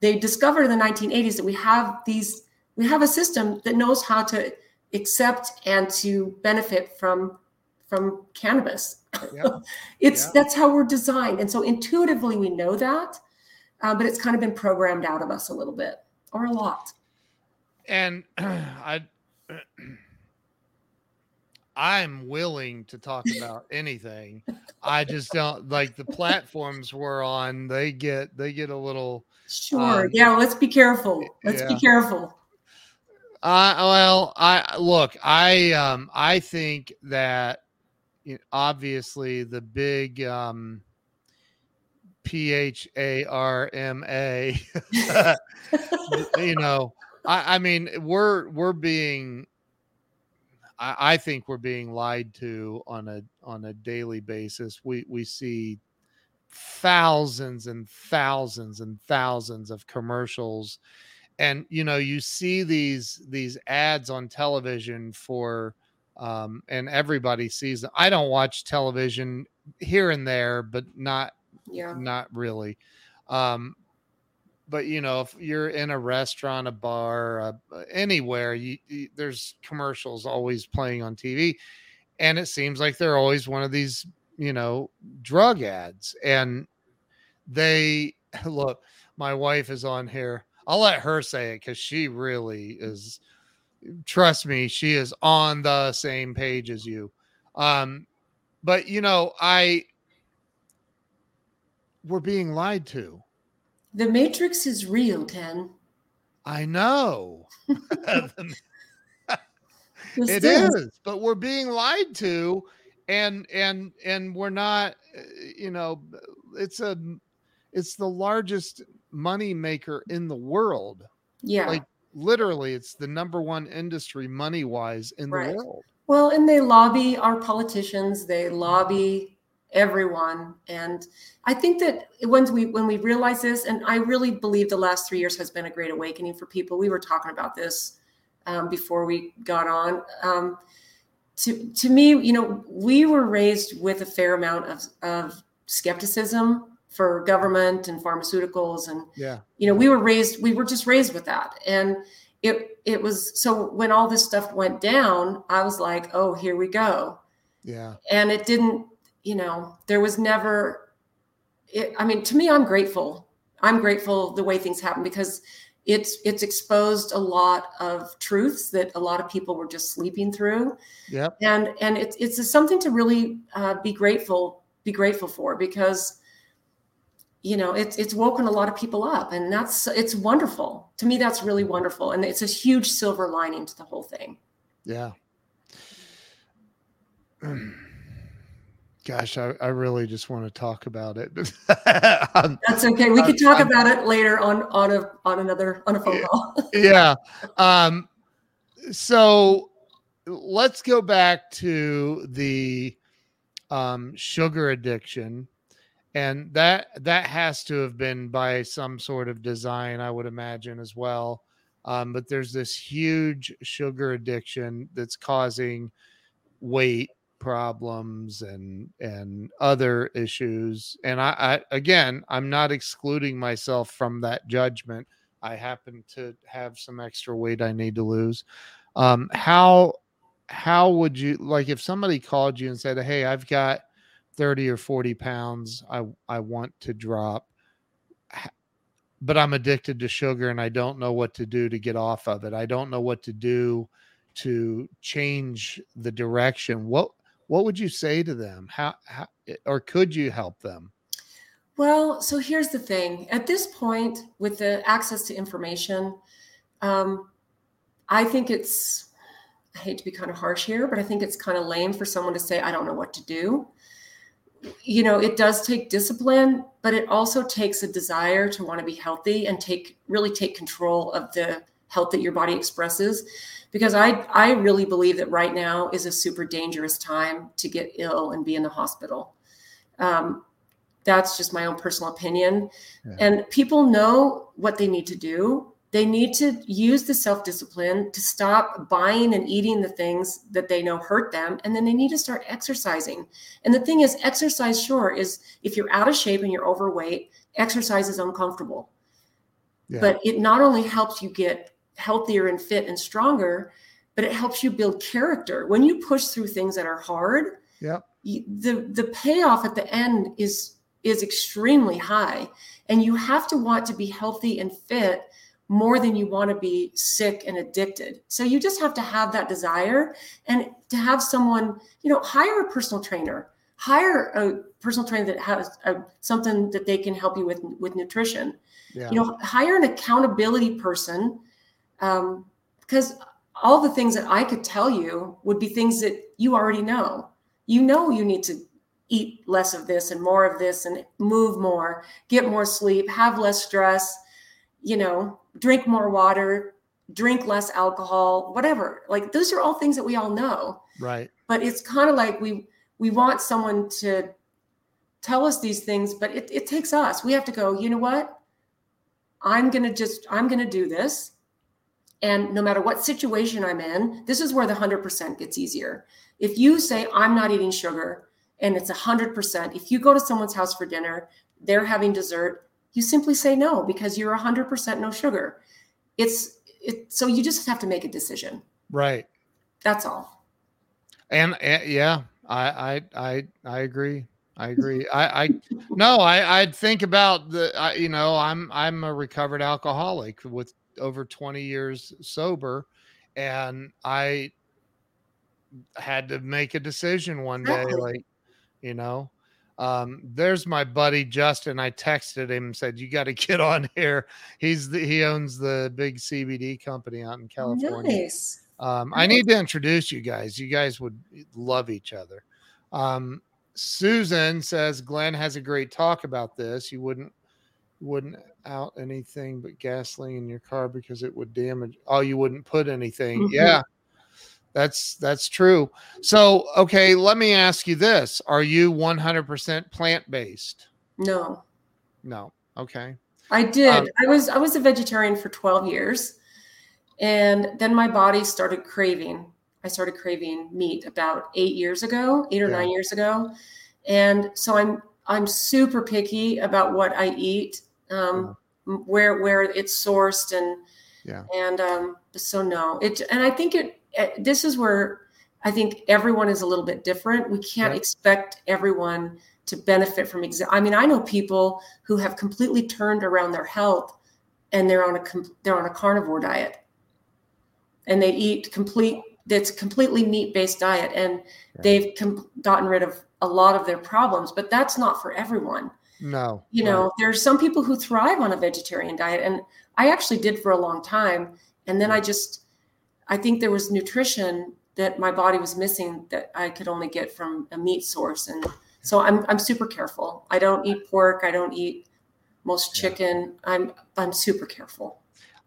they discovered in the 1980s that we have these, we have a system that knows how to accept and to benefit from from cannabis. Yep. it's yep. that's how we're designed, and so intuitively we know that, uh, but it's kind of been programmed out of us a little bit or a lot. And I I'm willing to talk about anything. I just don't like the platforms we're on. They get they get a little sure. Um, yeah, let's be careful. Let's yeah. be careful. Uh, well, I look. I um I think that you know, obviously the big um P H A R M A. You know, I, I mean, we're we're being I, I think we're being lied to on a on a daily basis. We we see thousands and thousands and thousands of commercials and you know you see these these ads on television for um and everybody sees them. i don't watch television here and there but not yeah not really um but you know if you're in a restaurant a bar uh, anywhere you, you, there's commercials always playing on tv and it seems like they're always one of these you know drug ads and they look my wife is on here i'll let her say it because she really is trust me she is on the same page as you um but you know i we're being lied to the Matrix is real, Ken. I know. it is, but we're being lied to and and and we're not uh, you know it's a it's the largest money maker in the world. Yeah. Like literally it's the number one industry money wise in right. the world. Well, and they lobby our politicians, they lobby everyone and i think that when we when we realize this and i really believe the last three years has been a great awakening for people we were talking about this um, before we got on um, to to me you know we were raised with a fair amount of, of skepticism for government and pharmaceuticals and yeah you know we were raised we were just raised with that and it it was so when all this stuff went down i was like oh here we go yeah and it didn't you know, there was never, it, I mean, to me, I'm grateful. I'm grateful the way things happen because it's it's exposed a lot of truths that a lot of people were just sleeping through. Yeah. And and it's it's something to really uh, be grateful be grateful for because you know it's it's woken a lot of people up and that's it's wonderful to me that's really wonderful and it's a huge silver lining to the whole thing yeah Gosh, I, I really just want to talk about it. That's okay. We could talk about it later on on a on another on a phone call. yeah. Um so let's go back to the um, sugar addiction and that that has to have been by some sort of design i would imagine as well. Um, but there's this huge sugar addiction that's causing weight problems and and other issues. And I, I again i'm not excluding myself from that judgment. I happen to have some extra weight i need to lose. Um how how would you like if somebody called you and said hey i've got 30 or 40 pounds i i want to drop. But i'm addicted to sugar and i don't know what to do to get off of it. I don't know what to do to change the direction. What what would you say to them? How, how or could you help them? Well so here's the thing. At this point with the access to information um, i think it's i hate to be kind of harsh here but i think it's kind of lame for someone to say i don't know what to do you know it does take discipline but it also takes a desire to want to be healthy and take really take control of the health that your body expresses. Because i i really believe that right now is a super dangerous time to get ill and be in the hospital. Um, that's just my own personal opinion. Yeah. and people know what they need to do they need to use the self discipline to stop buying and eating the things that they know hurt them. And then they need to start exercising. And the thing is, exercise, sure, is if you're out of shape and you're overweight, exercise is uncomfortable. Yeah. But it not only helps you get healthier and fit and stronger, but it helps you build character. When you push through things that are hard, yeah. the the payoff at the end is is extremely high. And you have to want to be healthy and fit more than you want to be sick and addicted. So you just have to have that desire and to have someone, you know, hire a personal trainer, hire a personal trainer that has a, something that they can help you with with nutrition. Yeah. You know, hire an accountability person um, because all the things that I could tell you would be things that you already know. You know, you need to eat less of this and more of this and move more, get more sleep, have less stress, you know, drink more water, drink less alcohol, whatever. Like those are all things that we all know. Right. But it's kind of like we we want someone to tell us these things, but it, it takes us. We have to go, you know what? I'm gonna just I'm gonna do this. And no matter what situation I'm in, this is where the 100% gets easier. If you say, I'm not eating sugar and it's 100%, if you go to someone's house for dinner, they're having dessert, you simply say no because you're 100% no sugar. It's it so you just have to make a decision. Right. That's all. And, and yeah, I I I I agree. I agree. I, I no, I I'd think about the I, you know I'm I'm a recovered alcoholic with over 20 years sober, and I had to make a decision one day, like you know, um, there's my buddy Justin. I texted him said, "You got to get on here." He's the, he owns the big CBD company out in California. Nice. Um, I need to introduce you guys. You guys would love each other. Um, Susan says Glenn has a great talk about this. You wouldn't wouldn't out anything but gasoline in your car because it would damage. Oh, you wouldn't put anything. Mm-hmm. Yeah, that's that's true. So, okay, let me ask you this: Are you 100% plant based? No. No. Okay. I did. Um, I was I was a vegetarian for 12 years, and then my body started craving. I started craving meat about eight years ago, eight or yeah. nine years ago, and so I'm I'm super picky about what I eat, um, yeah. where where it's sourced, and yeah, and um, so no, it and I think it Uh, this is where I think everyone is a little bit different. We can't expect everyone to benefit from exa- I mean, I know people who have completely turned around their health and they're on a they're on a carnivore diet. And they eat complete that's completely meat-based diet and they've com- gotten rid of a lot of their problems, but that's not for everyone. No. You know, right. there's some people who thrive on a vegetarian diet and I actually did for a long time and then I just I think there was nutrition that my body was missing that I could only get from a meat source. And so I'm, I'm super careful. I don't eat pork. I don't eat most chicken. Yeah. I'm, I'm super careful.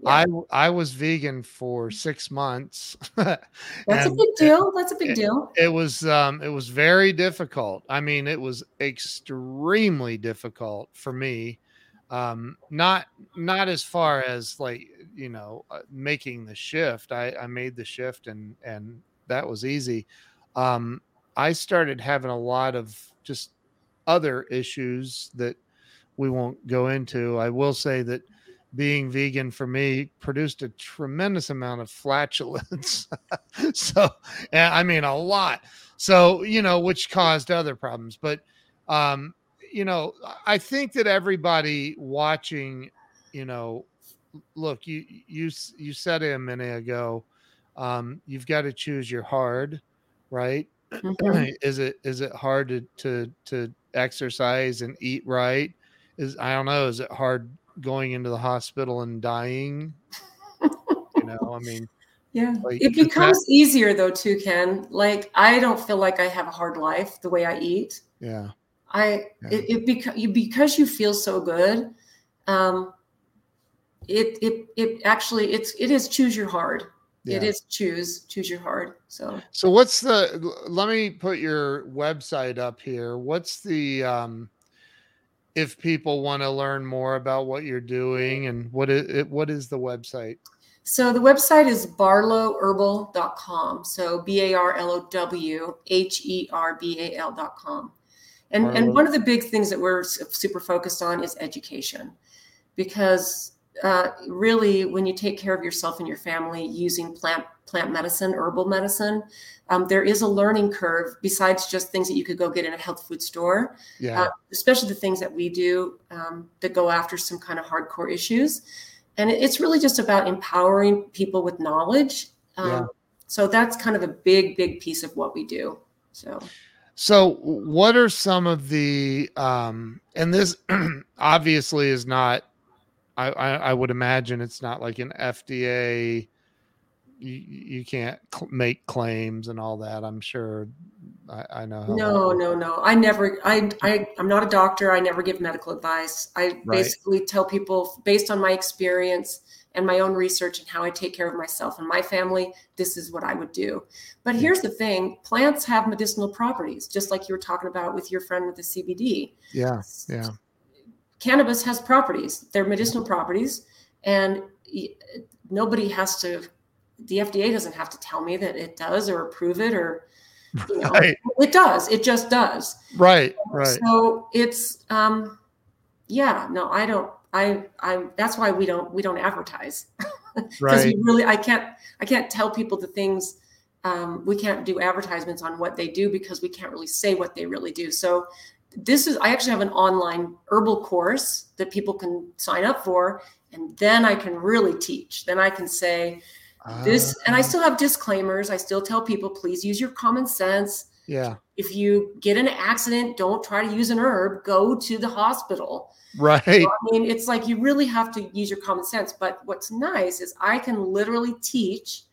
I I was vegan for six months. That's a big deal. That's a big it, deal. It was um it was very difficult. I mean, it was extremely difficult for me. Um, not not as far as like you know uh, making the shift. I I made the shift and and that was easy. Um, I started having a lot of just other issues that we won't go into. I will say that being vegan for me produced a tremendous amount of flatulence. so, I mean, a lot. So, you know, which caused other problems. But, um, you know, I think that everybody watching, you know, look, you you you said it a minute ago. Um, you've got to choose your hard, right? Mm-hmm. is it is it hard to to to exercise and eat right? Is I don't know. Is it hard going into the hospital and dying. you know, I mean, yeah, like, it becomes that, easier though too, Ken. Like I don't feel like I have a hard life the way I eat. Yeah, I yeah. it, it because you because you feel so good. Um, it it it actually it's it is choose your hard. Yeah. It is choose choose your hard. So so what's the? Let me put your website up here. What's the um if people want to learn more about what you're doing and what is what is the website? So the website is barlowherbal.com. So B A R L O W H E R B A L.com. And and one of the big things that we're super focused on is education. Because uh, really when you take care of yourself and your family using plant plant medicine, herbal medicine, um, there is a learning curve besides just things that you could go get in a health food store. Yeah. Uh, especially the things that we do um, that go after some kind of hardcore issues, and it's really just about empowering people with knowledge. Um, yeah. So that's kind of a big, big piece of what we do. So. So, what are some of the um, and this obviously is not I, I, I would imagine it's not like an FDA. You, you can't cl- make claims and all that. I'm sure. I, I know. no, no, no. I never. I, I. I'm not a doctor. I never give medical advice. I right. basically tell people based on my experience and my own research and how I take care of myself and my family, this is what I would do. But here's the thing plants have medicinal properties, just like you were talking about with your friend with the CBD. Yeah. Yeah cannabis has properties they're medicinal properties and nobody has to the fda doesn't have to tell me that it does or approve it or you know, right. it does it just does right right so it's um yeah no i don't i i that's why we don't we don't advertise. Because right. really i can't i can't tell people the things um, we can't do advertisements on what they do because we can't really say what they really do. So this is i actually have an online herbal course that people can sign up for and then i can really teach. Then i can say this and i ah. still have disclaimers. I still tell people please use your common sense yeah if you get an accident don't try to use an herb go to the hospital right so, i mean it's like you really have to use your common sense but what's nice is i can literally teach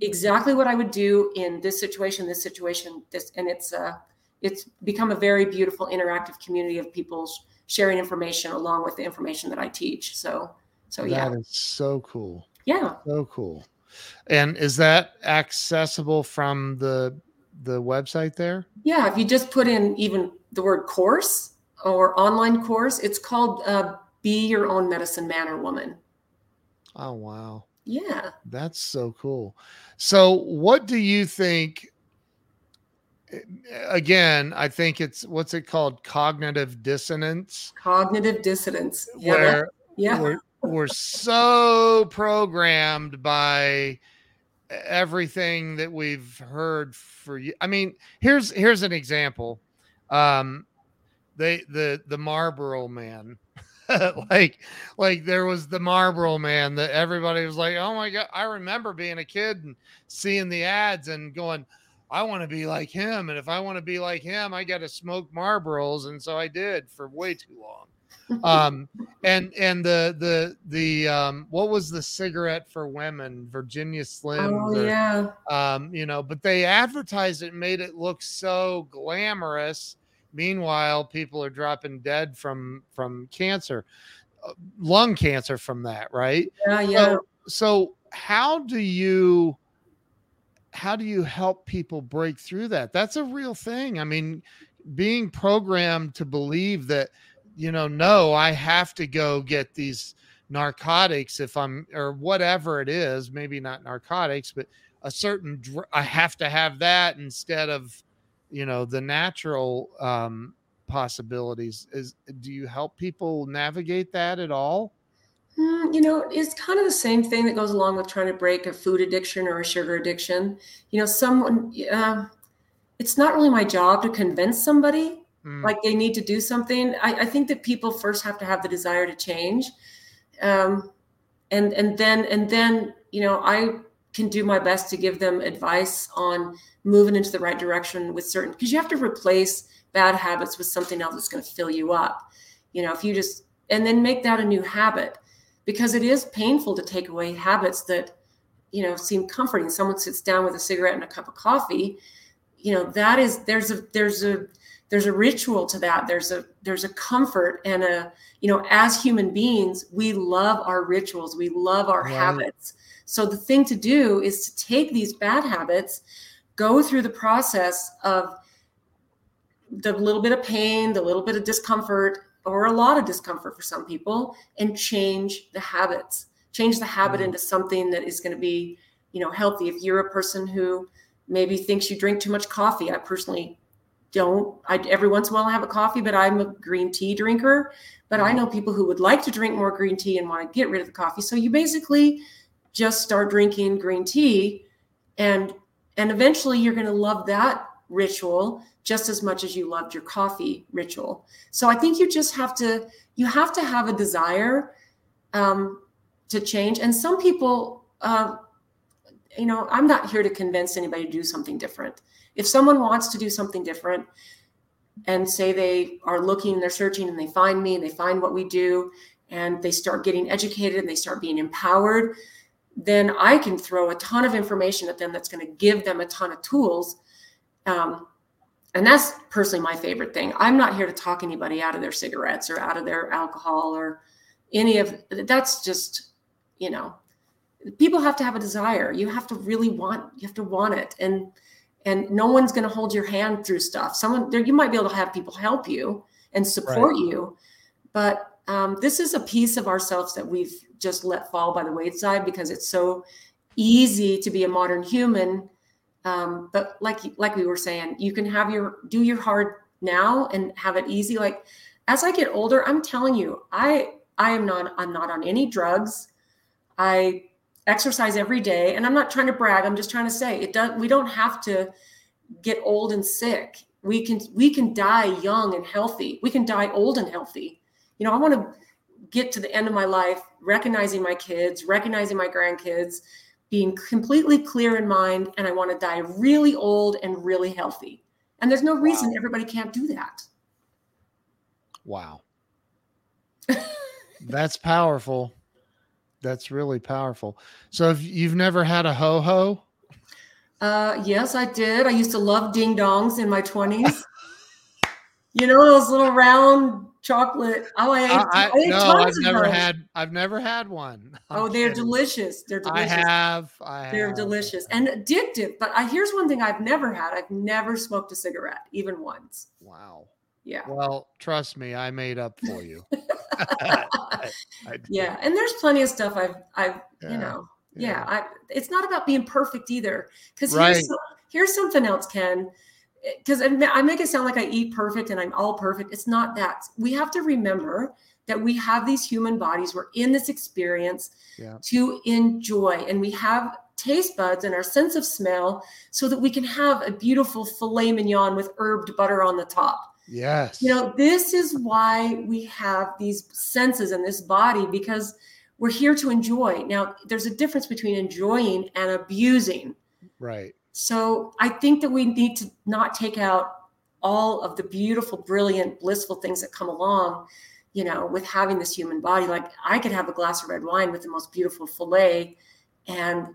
exactly what i would do in this situation this situation this and it's uh it's become a very beautiful interactive community of people sharing information along with the information that I teach. So, so yeah, that is so cool. Yeah, so cool. And is that accessible from the the website there? Yeah, if you just put in even the word course or online course, it's called uh, "Be Your Own Medicine Man or Woman." Oh wow! Yeah, that's so cool. So, what do you think again, I think it's what's it called? Cognitive dissonance. Cognitive dissonance. Yeah. Where yeah. We're, we're so programmed by everything that we've heard for you. I mean, here's here's an example. Um they the the Marlboro man. like like there was the Marlboro man that everybody was like, "Oh my god, I remember being a kid and seeing the ads and going, I want to be like him. And if I want to be like him, I got to smoke Marlboros. And so I did for way too long. um, and, and the, the, the, um, what was the cigarette for women? Virginia Slim. Oh, or, yeah. Um, you know, but they advertised it, made it look so glamorous. Meanwhile, people are dropping dead from, from cancer. lung cancer from that, right? Yeah, yeah. So, so how do you how do you help people break through that? That's a real thing. I mean, being programmed to believe that, you know, no, I have to go get these narcotics if I'm or whatever it is, maybe not narcotics, but a certain I have to have that instead of, you know, the natural um possibilities. Is do you help people navigate that at all? Mm, you know it's kind of the same thing that goes along with trying to break a food addiction or a sugar addiction. You know someone uh, it's not really my job to convince somebody mm. like they need to do something I, I, think that people first have to have the desire to change um, and and then and then you know i can do my best to give them advice on moving into the right direction with certain because you have to replace bad habits with something else that's going to fill you up. You know, if you just, and then make that a new habit because it is painful to take away habits that, you know, seem comforting. Someone sits down with a cigarette and a cup of coffee, you know, that is, there's a, there's a, there's a ritual to that. There's a, there's a comfort and a, you know, as human beings, we love our rituals. We love our right. habits. So the thing to do is to take these bad habits, go through the process of the little bit of pain, the little bit of discomfort, or a lot of discomfort for some people, and change the habits. Change the habit mm-hmm. into something that is going to be, you know, healthy. If you're a person who maybe thinks you drink too much coffee, I personally don't. I every once in a while I have a coffee, but I'm a green tea drinker. But I mm-hmm. know people who would like to drink more green tea and want to get rid of the coffee. So you basically just start drinking green tea, and and eventually you're going to love that ritual just as much as you loved your coffee ritual. So I think you just have to you have to have a desire um, to change. And some people, uh, you know, I'm not here to convince anybody to do something different. If someone wants to do something different, and say they are looking, they're searching, and they find me, they find what we do, and they start getting educated and they start being empowered, then I can throw a ton of information at them that's going to give them a ton of tools. Um, and that's personally my favorite thing. I'm not here to talk anybody out of their cigarettes or out of their alcohol or any of that's just, you know, people have to have a desire. You have to really want, you have to want it. And and no one's going to hold your hand through stuff. Someone there you might be able to have people help you and support right. you, but um, this is a piece of ourselves that we've just let fall by the wayside because it's so easy to be a modern human um, but like like we were saying, you can have your do your hard now and have it easy. Like as I get older, I'm telling you, I I am not I'm not on any drugs. I exercise every day, and I'm not trying to brag. I'm just trying to say it does. We don't have to get old and sick. We can we can die young and healthy. We can die old and healthy. You know, I want to get to the end of my life recognizing my kids, recognizing my grandkids, being completely clear in mind and I want to die really old and really healthy. And there's no reason wow. everybody can't do that. Wow. That's powerful. That's really powerful. So if you've never had a ho ho? Uh yes, I did. I used to love ding dongs in my 20s. you know those little round chocolate. Oh, I ate, I, I, I no, I've never those. had. I've never had one. I'm oh, they're kidding. delicious. They're delicious. I have. I. They're delicious and addictive. But I, here's one thing I've never had. I've never smoked a cigarette, even once. Wow. Yeah. Well, trust me, I made up for you. I, yeah, and there's plenty of stuff I've, I've, yeah. you know, yeah. yeah. I, it's not about being perfect either. Because right. here's, here's something else, Ken eh, because I make it sound like I eat perfect and I'm all perfect. It's not that. We have to remember that we have these human bodies. We're in this experience yeah. to enjoy, and we have taste buds and our sense of smell so that we can have a beautiful filet mignon with herbed butter on the top. Yes. You know, this is why we have these senses in this body because we're here to enjoy. Now, there's a difference between enjoying and abusing. Right. So I think that we need to not take out all of the beautiful, brilliant, blissful things that come along, you know, with having this human body. Like I could have a glass of red wine with the most beautiful fillet, and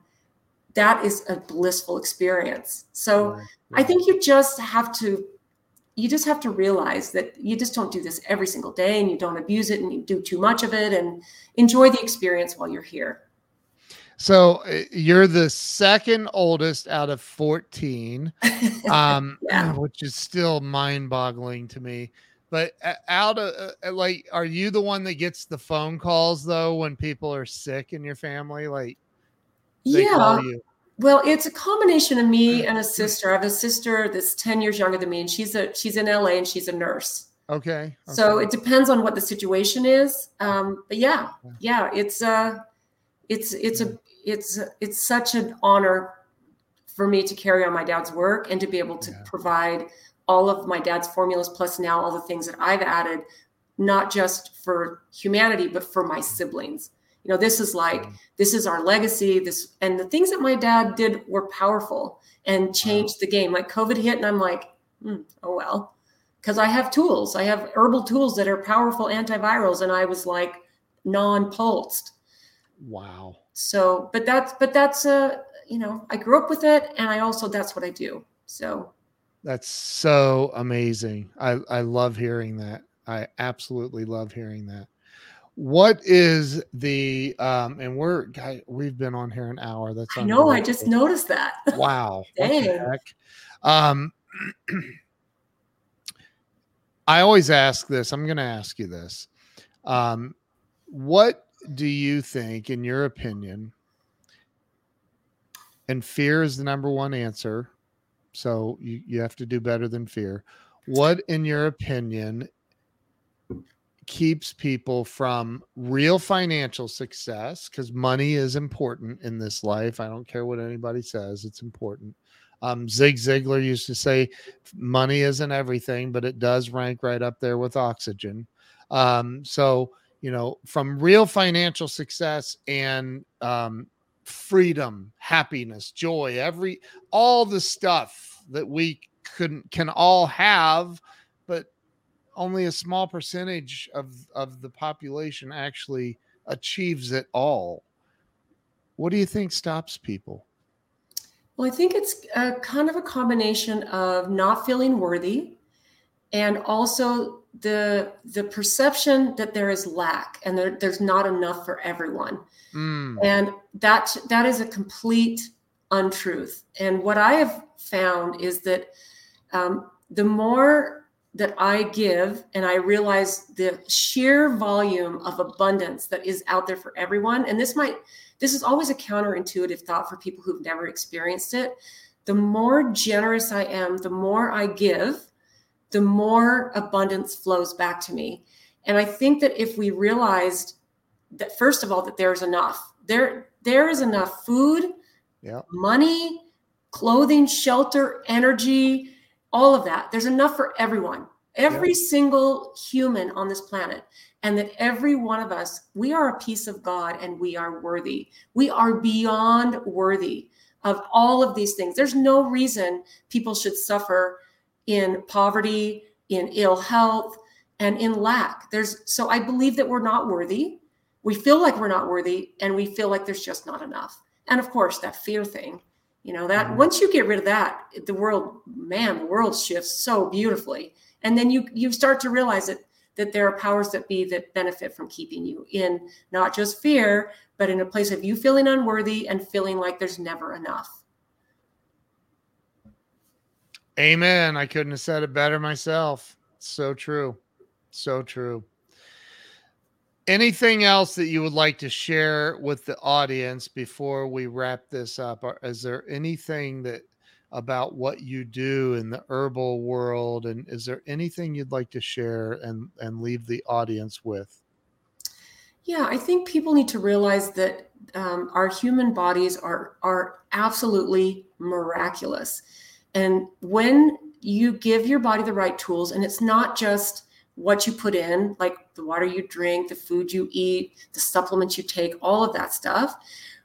that is a blissful experience. So I think you just have to you just have to realize that you just don't do this every single day and you don't abuse it and you do too much of it and enjoy the experience while you're here. So uh, you're the second oldest out of 14, um, yeah. which is still mind boggling to me. But uh, out of uh, uh, like, are you the one that gets the phone calls though when people are sick in your family? Like, yeah. Well, it's a combination of me and a sister. I have a sister that's 10 years younger than me, and she's a she's in LA and she's a nurse. Okay. okay. So it depends on what the situation is. Um, but yeah, yeah, it's uh it's it's a it's it's such an honor for me to carry on my dad's work and to be able to yeah. provide all of my dad's formulas plus now all the things that I've added, not just for humanity, but for my siblings you know this is like this is our legacy this and the things that my dad did were powerful and changed the game. Like covid hit and i'm like hmm, oh well. Because i have tools. I have herbal tools that are powerful antivirals and i was like non-pulsed. Wow. So but that's but that's a you know i grew up with it and i also that's what i do. So. That's so amazing. I i love hearing that. I absolutely love hearing that what is the um and we're guy we've been on here an hour. That's i know i just noticed that. Wow Dang. um i always ask this i'm going to ask you this. Um what do you think in your opinion and fear is the number one answer so you, you have to do better than fear. What in your opinion keeps people from real financial success because money is important in this life. I don't care what anybody says, it's important. Um, Zig Ziglar used to say, money isn't everything, but it does rank right up there with oxygen. Um, so, you know, from real financial success and um, freedom, happiness, joy, every all the stuff that we couldn't can all have only a small percentage of of the population actually achieves it all. What do you think stops people? Well, I think it's a kind of a combination of not feeling worthy and also the the perception that there is lack and there, there's not enough for everyone. Mm. And that that is a complete untruth. And what I have found is that um, the more that I give, and I realize the sheer volume of abundance that is out there for everyone. And this might, this is always a counterintuitive thought for people who've never experienced it. The more generous I am, the more I give, the more abundance flows back to me. And I think that if we realized that, first of all, that there's enough, there, there is enough food, yeah. money, clothing, shelter, energy, all of that. There's enough for everyone, every yeah. single human on this planet. And that every one of us, we are a piece of God and we are worthy. We are beyond worthy of all of these things. There's no reason people should suffer in poverty, in ill health, and in lack. There's so I believe that we're not worthy. We feel like we're not worthy, and we feel like there's just not enough. And of course, that fear thing you know that mm-hmm. once you get rid of that the world man the world shifts so beautifully. And then you you start to realize that that there are powers that be that benefit from keeping you in not just fear but in a place of you feeling unworthy and feeling like there's never enough. Amen. I couldn't have said it better myself. So true. So true anything else that you would like to share with the audience before we wrap this up? Is there anything that about what you do in the herbal world and is there anything you'd like to share and and leave the audience with? Yeah i think people need to realize that um, our human bodies are are absolutely miraculous. And when you give your body the right tools and it's not just what you put in, like the water you drink, the food you eat, the supplements you take, all of that stuff.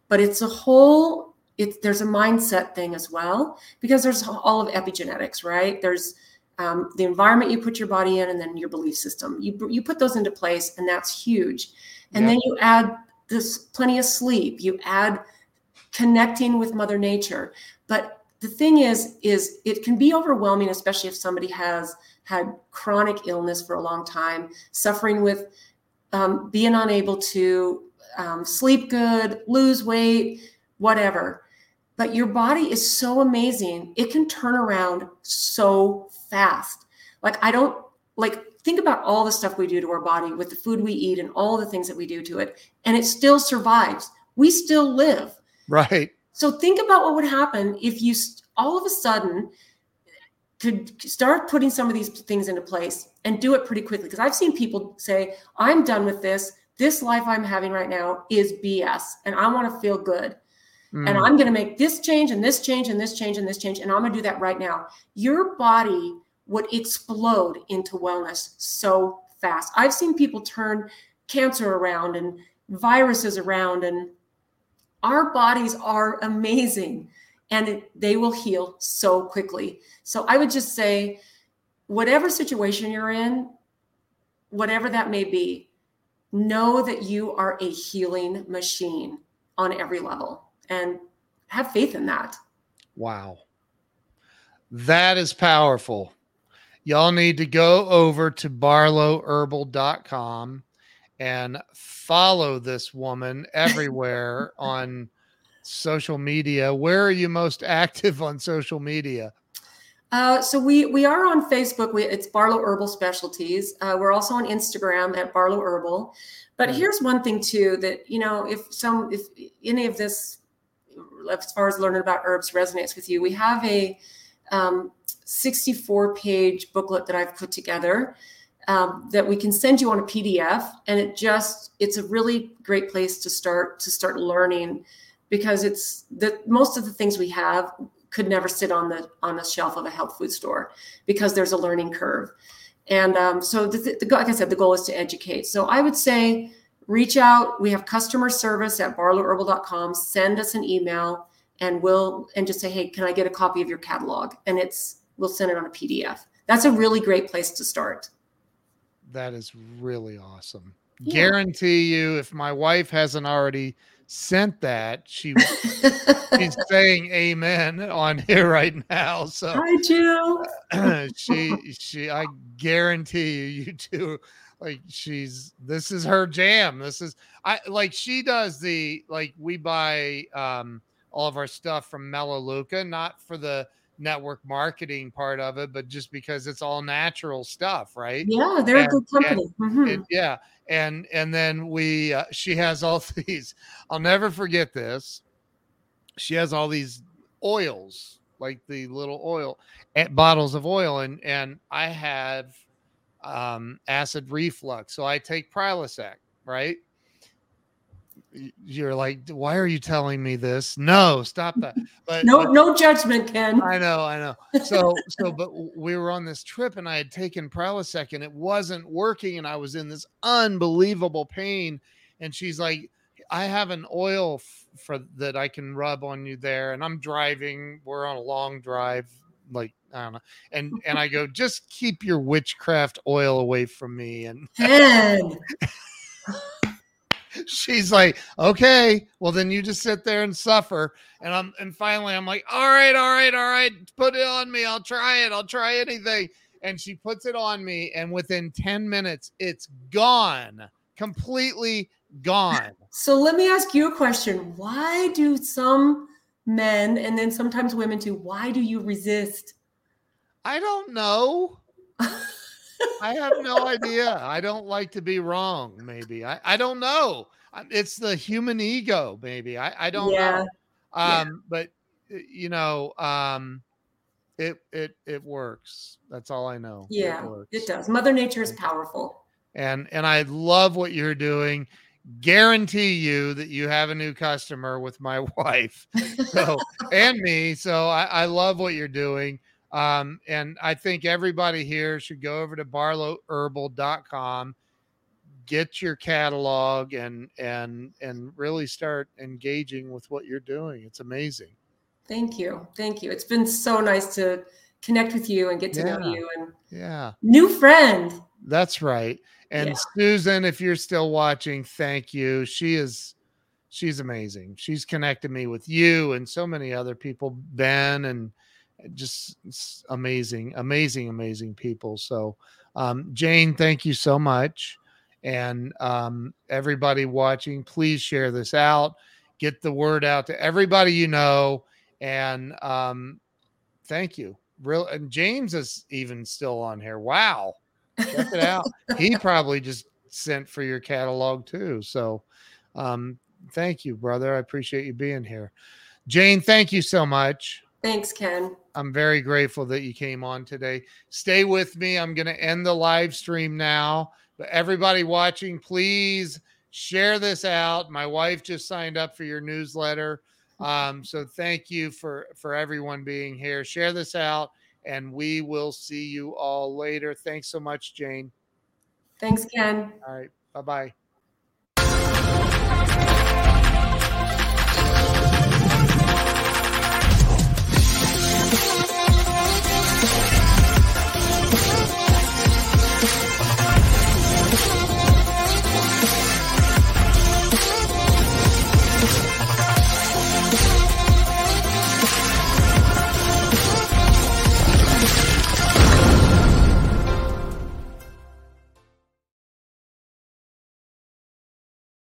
But it's a whole, it's there's a mindset thing as well, because there's all of epigenetics, right? There's um, the environment you put your body in, and then your belief system. You you put those into place, and that's huge. And yeah. then you add this plenty of sleep. You add connecting with Mother Nature. But the thing is is it can be overwhelming especially if somebody has had chronic illness for a long time suffering with um, being unable to um, sleep good lose weight whatever. But your body is so amazing it can turn around so fast. Like i don't like think about all the stuff we do to our body with the food we eat and all the things that we do to it and it still survives. We still live. Right. So think about what would happen if you all of a sudden could start putting some of these things into place and do it pretty quickly. Because I've seen people say, I'm done with this. This life I'm having right now is BS and I want to feel good. Mm. And I'm going to make this change and this change and this change and this change. And I'm going to do that right now. Your body would explode into wellness so fast. I've seen people turn cancer around and viruses around and our bodies are amazing and they will heal so quickly. So I would just say, whatever situation you're in, whatever that may be, know that you are a healing machine on every level and have faith in that. Wow. That is powerful. Y'all need to go over to barlowherbal.com and follow this woman everywhere on social media. Where are you most active on social media? Uh, so we we are on Facebook. We, it's Barlow Herbal Specialties. Uh, we're also on Instagram at Barlow Herbal. But mm-hmm. here's one thing too that you know if some if any of this as far as learning about herbs resonates with you, we have a um, 64 page booklet that I've put together um, that we can send you on a PDF, and it just it's a really great place to start to start learning because it's the most of the things we have could never sit on the on the shelf of a health food store because there's a learning curve, and um, so the, the, like I said, the goal is to educate. So I would say reach out. We have customer service at barlowherbal.com. Send us an email, and we'll and just say, hey, can I get a copy of your catalog? And it's we'll send it on a PDF. That's a really great place to start that is really awesome. Yeah. Guarantee you, if my wife hasn't already sent that, she she's saying amen on here right now. So hi, Jill. she she I guarantee you, you two like she's this is her jam. This is I like she does the like we buy um all of our stuff from Melaleuca, not for the network marketing part of it, but just because it's all natural stuff, right? Yeah, they're and, a good company. Mm-hmm. It, yeah, and and then we uh, she has all these. I'll never forget this. She has all these oils, like the little oil eh, bottles of oil, and and I have um, acid reflux, so I take Prilosec, right? You're like, why are you telling me this? No, stop that. But no, but, no judgment, Ken. I know, I know. So, so, but we were on this trip and I had taken Prilosec and it wasn't working, and I was in this unbelievable pain. And she's like, I have an oil f- for that I can rub on you there, and I'm driving. We're on a long drive, like I don't know, and and I go, just keep your witchcraft oil away from me, and. Ken she's like, okay, well then you just sit there and suffer. And I'm and finally I'm like, all right, all right, all right, put it on me. I'll try it. I'll try anything. And she puts it on me, and within 10 minutes, it's gone. Completely gone. So let me ask you a question. Why do some men and then sometimes women too, why do you resist? I don't know. I have no idea. I don't like to be wrong. Maybe I, I don't know. It's the human ego. Maybe I, I don't yeah. know. Um, yeah. but you know, um, it it it works. That's all I know. Yeah, it, it does. Mother Nature is powerful. And and I love what you're doing. Guarantee you that you have a new customer with my wife, so and me. So I, I love what you're doing. Um, and I think everybody here should go over to barlowherbal.com, get your catalog and and and really start engaging with what you're doing. It's amazing. Thank you. Thank you. It's been so nice to connect with you and get to yeah. know you and yeah. New friend. That's right. And yeah. Susan, if you're still watching, thank you. She is she's amazing. She's connected me with you and so many other people, Ben, and just amazing, amazing, amazing people. So, um, Jane, thank you so much. And um, everybody watching, please share this out. Get the word out to everybody you know. And um, thank you. Real and James is even still on here. Wow. Check it out. he probably just sent for your catalog too. So um, thank you, brother. I appreciate you being here. Jane, thank you so much. Thanks, Ken. I'm very grateful that you came on today. Stay with me. I'm going to end the live stream now. But everybody watching, please share this out. My wife just signed up for your newsletter. Um, so thank you for for everyone being here. Share this out, and we will see you all later. Thanks so much, Jane. Thanks, Ken. All right. Bye bye.